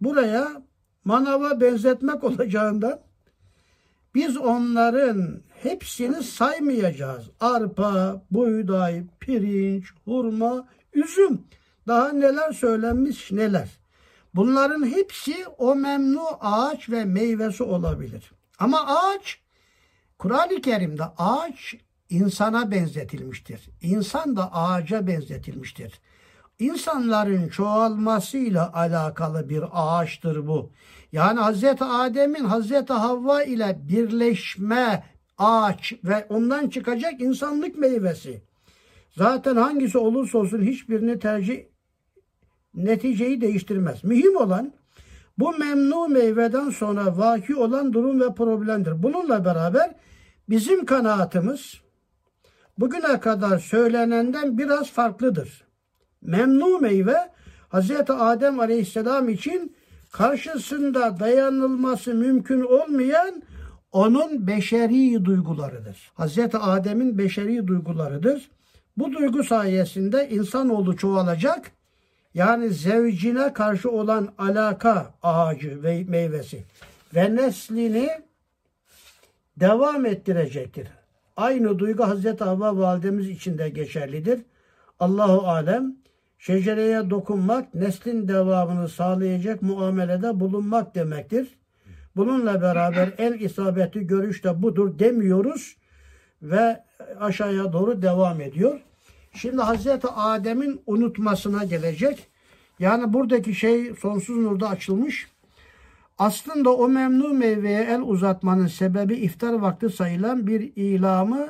buraya manava benzetmek [LAUGHS] olacağından biz onların hepsini saymayacağız. Arpa, buğday, pirinç, hurma, üzüm. Daha neler söylenmiş neler. Bunların hepsi o memnu ağaç ve meyvesi olabilir. Ama ağaç Kur'an-ı Kerim'de ağaç insana benzetilmiştir. İnsan da ağaca benzetilmiştir. İnsanların çoğalmasıyla alakalı bir ağaçtır bu. Yani Hazreti Adem'in Hazreti Havva ile birleşme ağaç ve ondan çıkacak insanlık meyvesi. Zaten hangisi olursa olsun hiçbirini tercih neticeyi değiştirmez. Mühim olan bu memnu meyveden sonra vaki olan durum ve problemdir. Bununla beraber bizim kanaatimiz bugüne kadar söylenenden biraz farklıdır. Memnu meyve Hz. Adem Aleyhisselam için karşısında dayanılması mümkün olmayan onun beşeri duygularıdır. Hz. Adem'in beşeri duygularıdır. Bu duygu sayesinde insanoğlu çoğalacak. Yani zevcine karşı olan alaka ağacı ve meyvesi ve neslini devam ettirecektir. Aynı duygu Hazreti Havva validemiz için de geçerlidir. Allahu alem şecereye dokunmak neslin devamını sağlayacak muamelede bulunmak demektir. Bununla beraber [LAUGHS] en isabetli görüş de budur demiyoruz ve aşağıya doğru devam ediyor. Şimdi Hazreti Adem'in unutmasına gelecek. Yani buradaki şey sonsuz nurda açılmış. Aslında o memnu meyveye el uzatmanın sebebi iftar vakti sayılan bir ilamı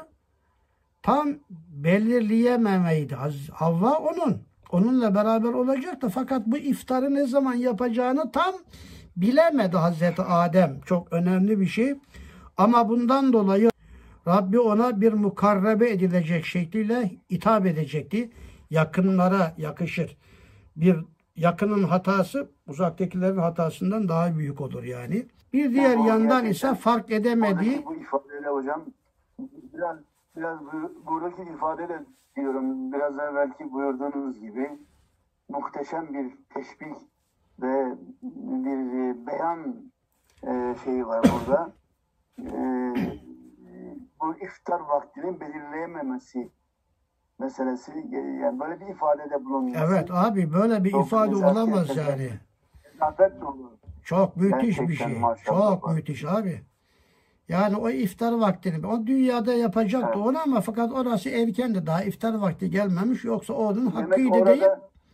tam belirleyememeydi. Havva onun. Onunla beraber olacaktı. Fakat bu iftarı ne zaman yapacağını tam bilemedi Hazreti Adem. Çok önemli bir şey. Ama bundan dolayı Rabbi ona bir mukarrebe edilecek şekliyle hitap edecekti. Yakınlara yakışır. Bir yakının hatası uzaktakilerin hatasından daha büyük olur yani. Bir diğer Ama yandan ise fark edemediği bu ifadeyle hocam biraz biraz bu, buradaki ifadeyle diyorum biraz evvelki buyurduğunuz gibi muhteşem bir teşbih ve bir e, beyan e, şeyi var burada. E, bu iftar vaktinin belirleyememesi meselesi e, yani böyle bir ifadede bulunması. evet abi böyle bir Çok ifade olamaz yani. Çok müthiş bir Gerçekten şey. maşallah Çok müthiş abi. Yani o iftar vaktini o dünyada yapacaktı Evet. onu ama fakat orası erkendi daha iftar vakti gelmemiş yoksa onun Demek hakkıydı orada, değil.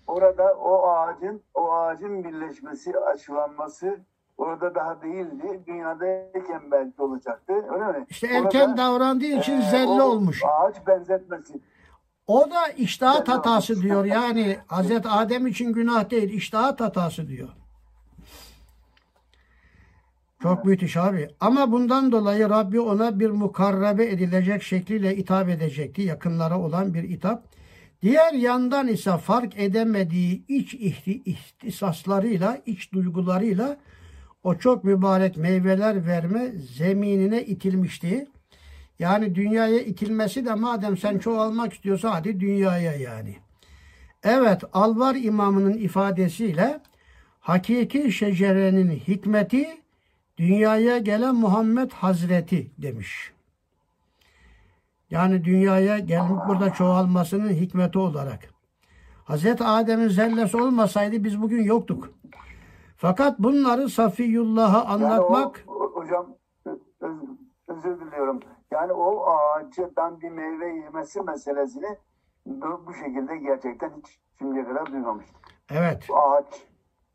orada o ağacın o ağacın birleşmesi, açılanması orada daha değildi. Dünyadayken belki olacaktı. Öyle mi? İşte Orada, erken davrandığı için e, zelli olmuş. Ağaç benzetmesi. O da iştahat hatası diyor. Yani Hazreti Adem için günah değil, iştahat hatası diyor. Çok müthiş abi. Ama bundan dolayı Rabbi ona bir mukarrebe edilecek şekliyle hitap edecekti. Yakınlara olan bir hitap. Diğer yandan ise fark edemediği iç ihti- ihtisaslarıyla, iç duygularıyla o çok mübarek meyveler verme zeminine itilmişti. Yani dünyaya itilmesi de madem sen çoğalmak istiyorsa hadi dünyaya yani. Evet Alvar imamının ifadesiyle hakiki şecerenin hikmeti dünyaya gelen Muhammed Hazreti demiş. Yani dünyaya gelip burada çoğalmasının hikmeti olarak. Hazreti Adem'in zellesi olmasaydı biz bugün yoktuk. Fakat bunları Safiyullah'a anlatmak Yani o, o- hocam öz- özür diliyorum. Yani o ağaçtan bir meyve yemesi meselesini bu, şekilde gerçekten hiç şimdiye kadar duymamıştım. evet Bu ağaç,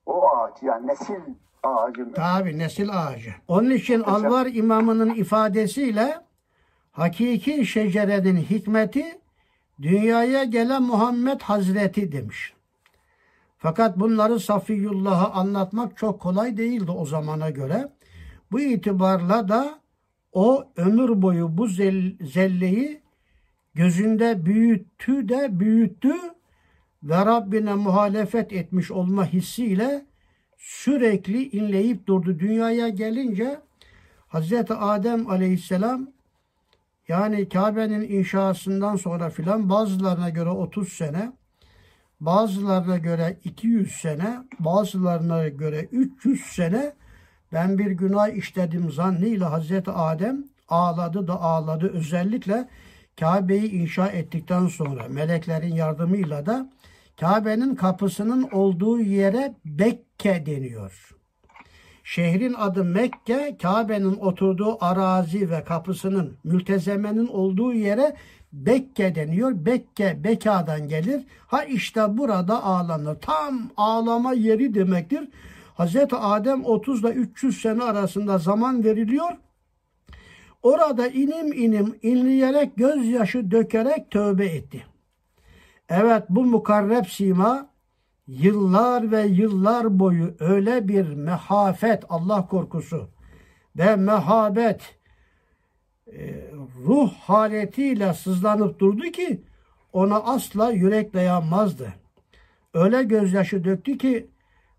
o ağaç yani nesil ağacı. Tabi nesil ağacı. Onun için Alvar imamının ifadesiyle hakiki şecerenin hikmeti dünyaya gelen Muhammed Hazreti demiş. Fakat bunları Safiyullah'a anlatmak çok kolay değildi o zamana göre. Bu itibarla da o ömür boyu bu zel- zelleyi gözünde büyüttü de büyüttü ve Rabbine muhalefet etmiş olma hissiyle sürekli inleyip durdu. Dünyaya gelince Hazreti Adem aleyhisselam yani Kabe'nin inşasından sonra filan bazılarına göre 30 sene bazılarına göre 200 sene, bazılarına göre 300 sene ben bir günah işledim zannıyla Hazreti Adem ağladı da ağladı. Özellikle Kabe'yi inşa ettikten sonra meleklerin yardımıyla da Kabe'nin kapısının olduğu yere Bekke deniyor. Şehrin adı Mekke, Kabe'nin oturduğu arazi ve kapısının mültezemenin olduğu yere Bekke deniyor. Bekke, Beka'dan gelir. Ha işte burada ağlanır. Tam ağlama yeri demektir. Hazreti Adem 30 ile 300 sene arasında zaman veriliyor. Orada inim inim inleyerek gözyaşı dökerek tövbe etti. Evet bu mukarreb sima yıllar ve yıllar boyu öyle bir mehafet, Allah korkusu ve mehabet e, ruh haletiyle sızlanıp durdu ki ona asla yürek dayanmazdı. Öyle gözyaşı döktü ki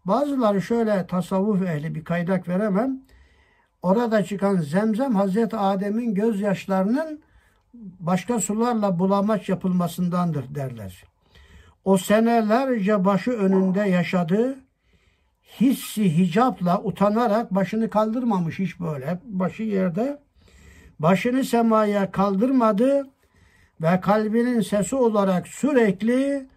bazıları şöyle tasavvuf ehli bir kaydak veremem. Orada çıkan zemzem Hazreti Adem'in gözyaşlarının başka sularla bulamaç yapılmasındandır derler. O senelerce başı önünde yaşadığı hissi hicapla utanarak başını kaldırmamış hiç böyle. Başı yerde. Başını semaya kaldırmadı ve kalbinin sesi olarak sürekli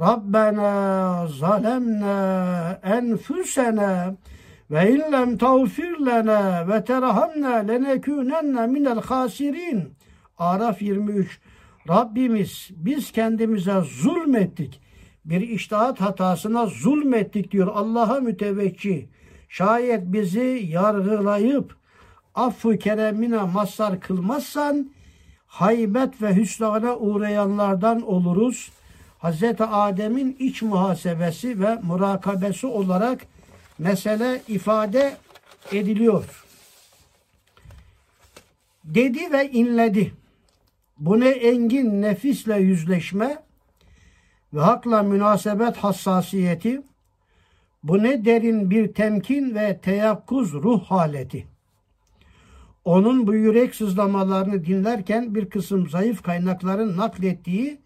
Rabbena zalemna enfusena ve illem tağfir lena ve terhamna lenekûnenne minel hasirin. Araf 23. Rabbimiz biz kendimize zulmettik. Bir iştahat hatasına zulmettik diyor Allah'a mütevekkil. Şayet bizi yargılayıp affı keremine mazhar kılmazsan haybet ve hüsrana uğrayanlardan oluruz. Hz. Adem'in iç muhasebesi ve murakabesi olarak mesele ifade ediliyor. Dedi ve inledi. Bu ne engin nefisle yüzleşme ve hakla münasebet hassasiyeti, bu ne derin bir temkin ve teyakkuz ruh haleti. Onun bu yürek sızlamalarını dinlerken bir kısım zayıf kaynakların naklettiği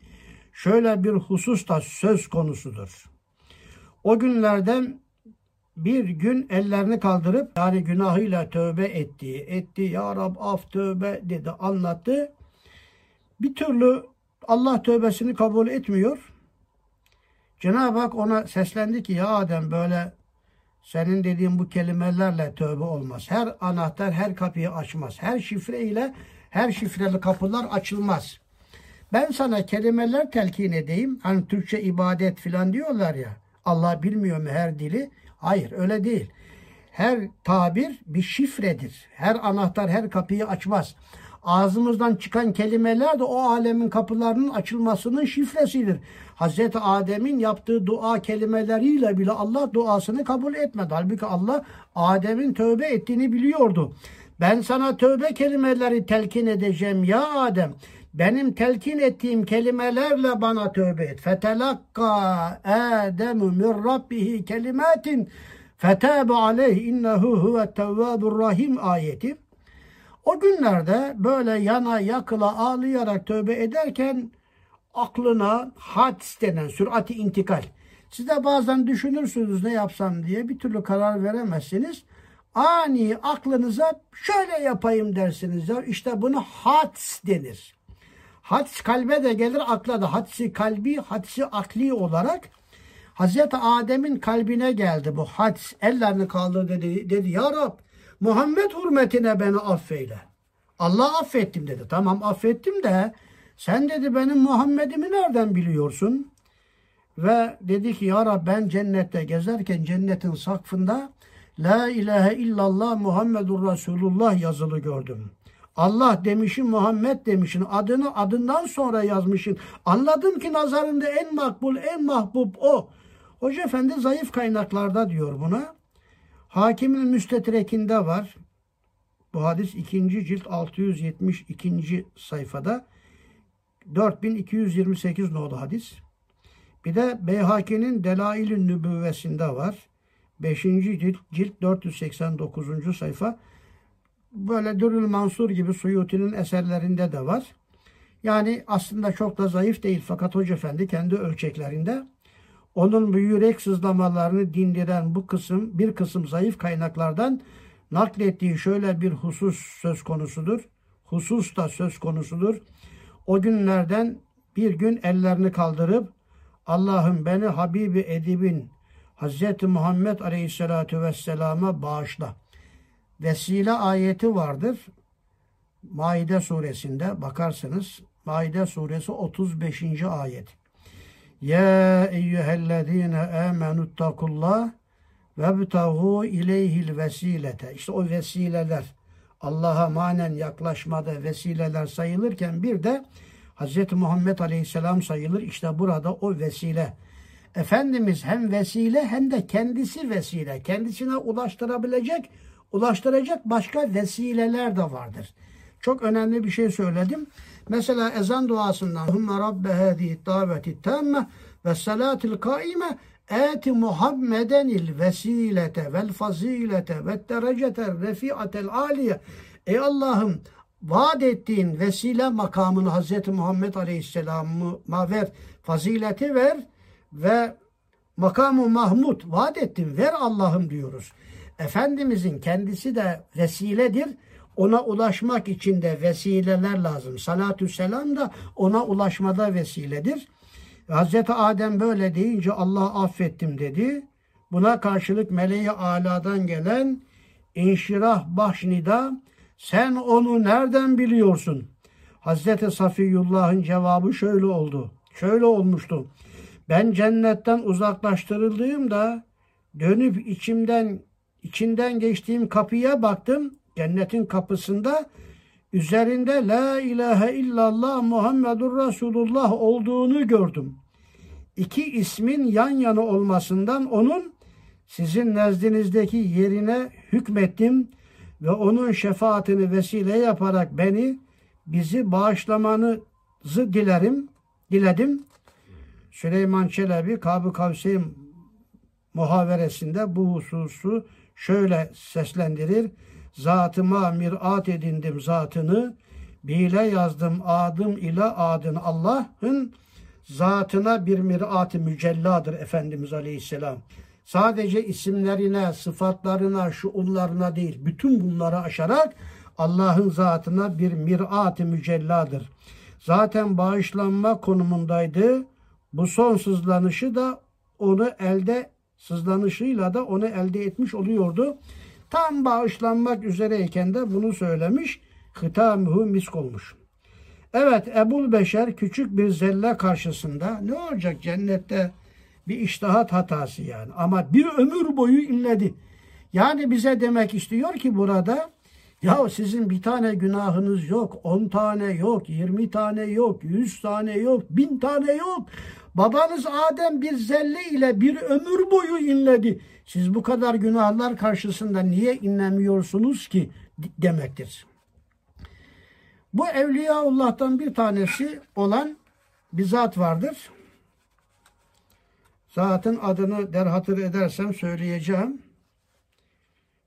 şöyle bir husus da söz konusudur. O günlerden bir gün ellerini kaldırıp yani günahıyla tövbe etti. Etti ya Rab af tövbe dedi anlattı. Bir türlü Allah tövbesini kabul etmiyor. Cenab-ı Hak ona seslendi ki ya Adem böyle senin dediğin bu kelimelerle tövbe olmaz. Her anahtar her kapıyı açmaz. Her şifre ile her şifreli kapılar açılmaz. Ben sana kelimeler telkin edeyim. Hani Türkçe ibadet filan diyorlar ya. Allah bilmiyor mu her dili? Hayır öyle değil. Her tabir bir şifredir. Her anahtar her kapıyı açmaz. Ağzımızdan çıkan kelimeler de o alemin kapılarının açılmasının şifresidir. Hazreti Adem'in yaptığı dua kelimeleriyle bile Allah duasını kabul etmedi. Halbuki Allah Adem'in tövbe ettiğini biliyordu. Ben sana tövbe kelimeleri telkin edeceğim ya Adem. Benim telkin ettiğim kelimelerle bana tövbe et. Fetelakka Ademu min rabbihi kelimatin fetabe aleyh innehu huve tevvabur rahim ayeti. O günlerde böyle yana yakıla ağlayarak tövbe ederken aklına hadis denen sürati intikal. Siz de bazen düşünürsünüz ne yapsam diye bir türlü karar veremezsiniz. Ani aklınıza şöyle yapayım dersiniz. Ya. İşte bunu hadis denir. Hadis kalbe de gelir akla da. Hadisi kalbi, hadisi akli olarak Hazreti Adem'in kalbine geldi bu hadis. Ellerini kaldırdı dedi, dedi ya Rab Muhammed hürmetine beni affeyle. Allah affettim dedi. Tamam affettim de sen dedi benim Muhammed'imi nereden biliyorsun? Ve dedi ki ya Rab ben cennette gezerken cennetin sakfında La ilahe illallah Muhammedur Resulullah yazılı gördüm. Allah demişin Muhammed demişin adını adından sonra yazmışın. Anladım ki nazarında en makbul en mahbub o. Hoca Efendi zayıf kaynaklarda diyor buna. Hakimin müstetrekinde var. Bu hadis 2. cilt 672. sayfada 4228 nolu hadis. Bir de Beyhaki'nin Delail-i Nübüvvesinde var. 5. cilt, cilt 489. sayfa. Böyle Dürül Mansur gibi Suyuti'nin eserlerinde de var. Yani aslında çok da zayıf değil fakat Hoca Efendi kendi ölçeklerinde Onun bu yürek sızlamalarını dindiren bu kısım bir kısım zayıf kaynaklardan naklettiği şöyle bir husus söz konusudur. Husus da söz konusudur. O günlerden bir gün ellerini kaldırıp Allah'ım beni Habibi Edib'in Hazreti Muhammed Aleyhisselatü Vesselam'a bağışla. Vesile ayeti vardır. Maide suresinde bakarsınız. Maide suresi 35. ayet. Ya eyyühellezine amenuttakullah ve btahu ileyhil vesilete. İşte o vesileler Allah'a manen yaklaşmada vesileler sayılırken bir de Hz. Muhammed Aleyhisselam sayılır. İşte burada o vesile. Efendimiz hem vesile hem de kendisi vesile. Kendisine ulaştırabilecek, ulaştıracak başka vesileler de vardır. Çok önemli bir şey söyledim. Mesela ezan duasından Hümme Rabbe hâzihi daveti tâmme ve salâtil kaime eti Muhammedenil vesilete vel fazilete ve derecetel refiatel aliye. Ey Allah'ım vaat ettiğin vesile makamını Hazreti Muhammed Aleyhisselam'a ver, fazileti ver ve makamı Mahmud vaat ettin ver Allah'ım diyoruz. Efendimizin kendisi de vesiledir. Ona ulaşmak için de vesileler lazım. Salatü selam da ona ulaşmada vesiledir. Hazreti Adem böyle deyince Allah affettim dedi. Buna karşılık meleği aladan gelen inşirah bahşnida sen onu nereden biliyorsun? Hazreti Safiyullah'ın cevabı şöyle oldu. Şöyle olmuştu. Ben cennetten uzaklaştırıldığımda dönüp içimden içinden geçtiğim kapıya baktım. Cennetin kapısında üzerinde La ilahe illallah Muhammedur Resulullah olduğunu gördüm. İki ismin yan yana olmasından onun sizin nezdinizdeki yerine hükmettim ve onun şefaatini vesile yaparak beni bizi bağışlamanızı dilerim, diledim. Süleyman Çelebi Kabı Kavseyn muhaveresinde bu hususu şöyle seslendirir. Zatıma mirat edindim zatını, bile yazdım adım ile adını. Allah'ın zatına bir mirat-ı mücelladır Efendimiz Aleyhisselam. Sadece isimlerine, sıfatlarına, şuunlarına değil, bütün bunları aşarak Allah'ın zatına bir mirat-ı mücelladır. Zaten bağışlanma konumundaydı. Bu son sızlanışı da onu elde sızlanışıyla da onu elde etmiş oluyordu. Tam bağışlanmak üzereyken de bunu söylemiş. Hitamuhu misk olmuş. Evet Ebul Beşer küçük bir zelle karşısında ne olacak cennette bir iştahat hatası yani. Ama bir ömür boyu inledi. Yani bize demek istiyor ki burada ya sizin bir tane günahınız yok, on tane yok, yirmi tane yok, yüz tane yok, bin tane yok. Babanız Adem bir zelle ile bir ömür boyu inledi. Siz bu kadar günahlar karşısında niye inlemiyorsunuz ki demektir. Bu Evliyaullah'tan bir tanesi olan bir zat vardır. Zatın adını derhatır edersem söyleyeceğim.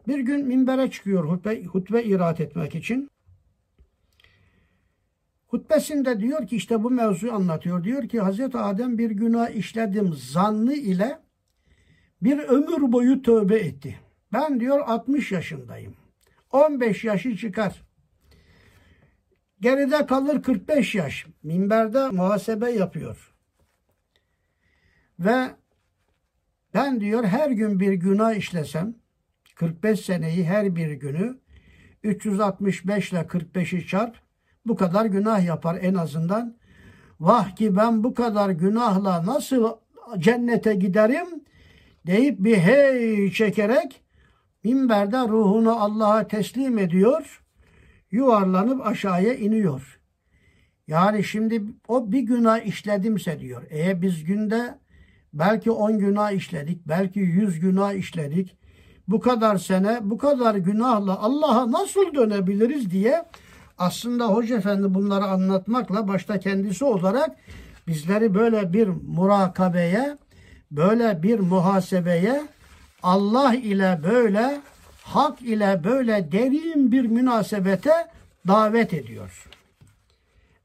Bir gün minbere çıkıyor hutbe, hutbe irat etmek için. Hutbesinde diyor ki işte bu mevzuyu anlatıyor. Diyor ki Hazreti Adem bir günah işledim zannı ile bir ömür boyu tövbe etti. Ben diyor 60 yaşındayım. 15 yaşı çıkar. Geride kalır 45 yaş. Minberde muhasebe yapıyor. Ve ben diyor her gün bir günah işlesem 45 seneyi her bir günü 365 ile 45'i çarp bu kadar günah yapar en azından. Vah ki ben bu kadar günahla nasıl cennete giderim deyip bir hey çekerek minberde ruhunu Allah'a teslim ediyor. Yuvarlanıp aşağıya iniyor. Yani şimdi o bir günah işledimse diyor. Eğer biz günde belki 10 günah işledik, belki 100 günah işledik. Bu kadar sene, bu kadar günahla Allah'a nasıl dönebiliriz diye aslında Hoca Efendi bunları anlatmakla başta kendisi olarak bizleri böyle bir murakabeye, böyle bir muhasebeye, Allah ile böyle, hak ile böyle derin bir münasebete davet ediyor.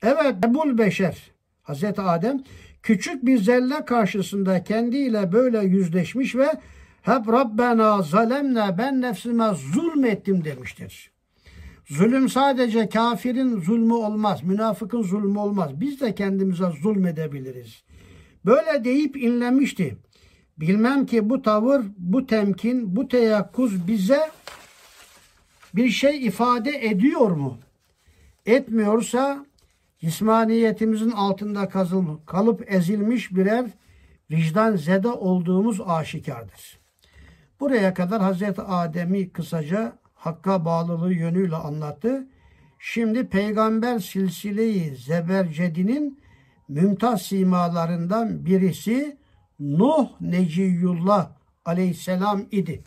Evet Ebul Beşer, Hazreti Adem küçük bir zelle karşısında kendiyle böyle yüzleşmiş ve hep Rabbena zalemne ben nefsime zulmettim demiştir. Zulüm sadece kafirin zulmü olmaz, münafıkın zulmü olmaz. Biz de kendimize zulmedebiliriz. Böyle deyip inlemişti. Bilmem ki bu tavır, bu temkin, bu teyakkuz bize bir şey ifade ediyor mu? Etmiyorsa cismaniyetimizin altında kazılmış, kalıp ezilmiş birer vicdan zede olduğumuz aşikardır. Buraya kadar Hazreti Adem'i kısaca Hakk'a bağlılığı yönüyle anlattı. Şimdi peygamber silsileyi Zebercedi'nin mümtaz simalarından birisi Nuh Neciyullah aleyhisselam idi.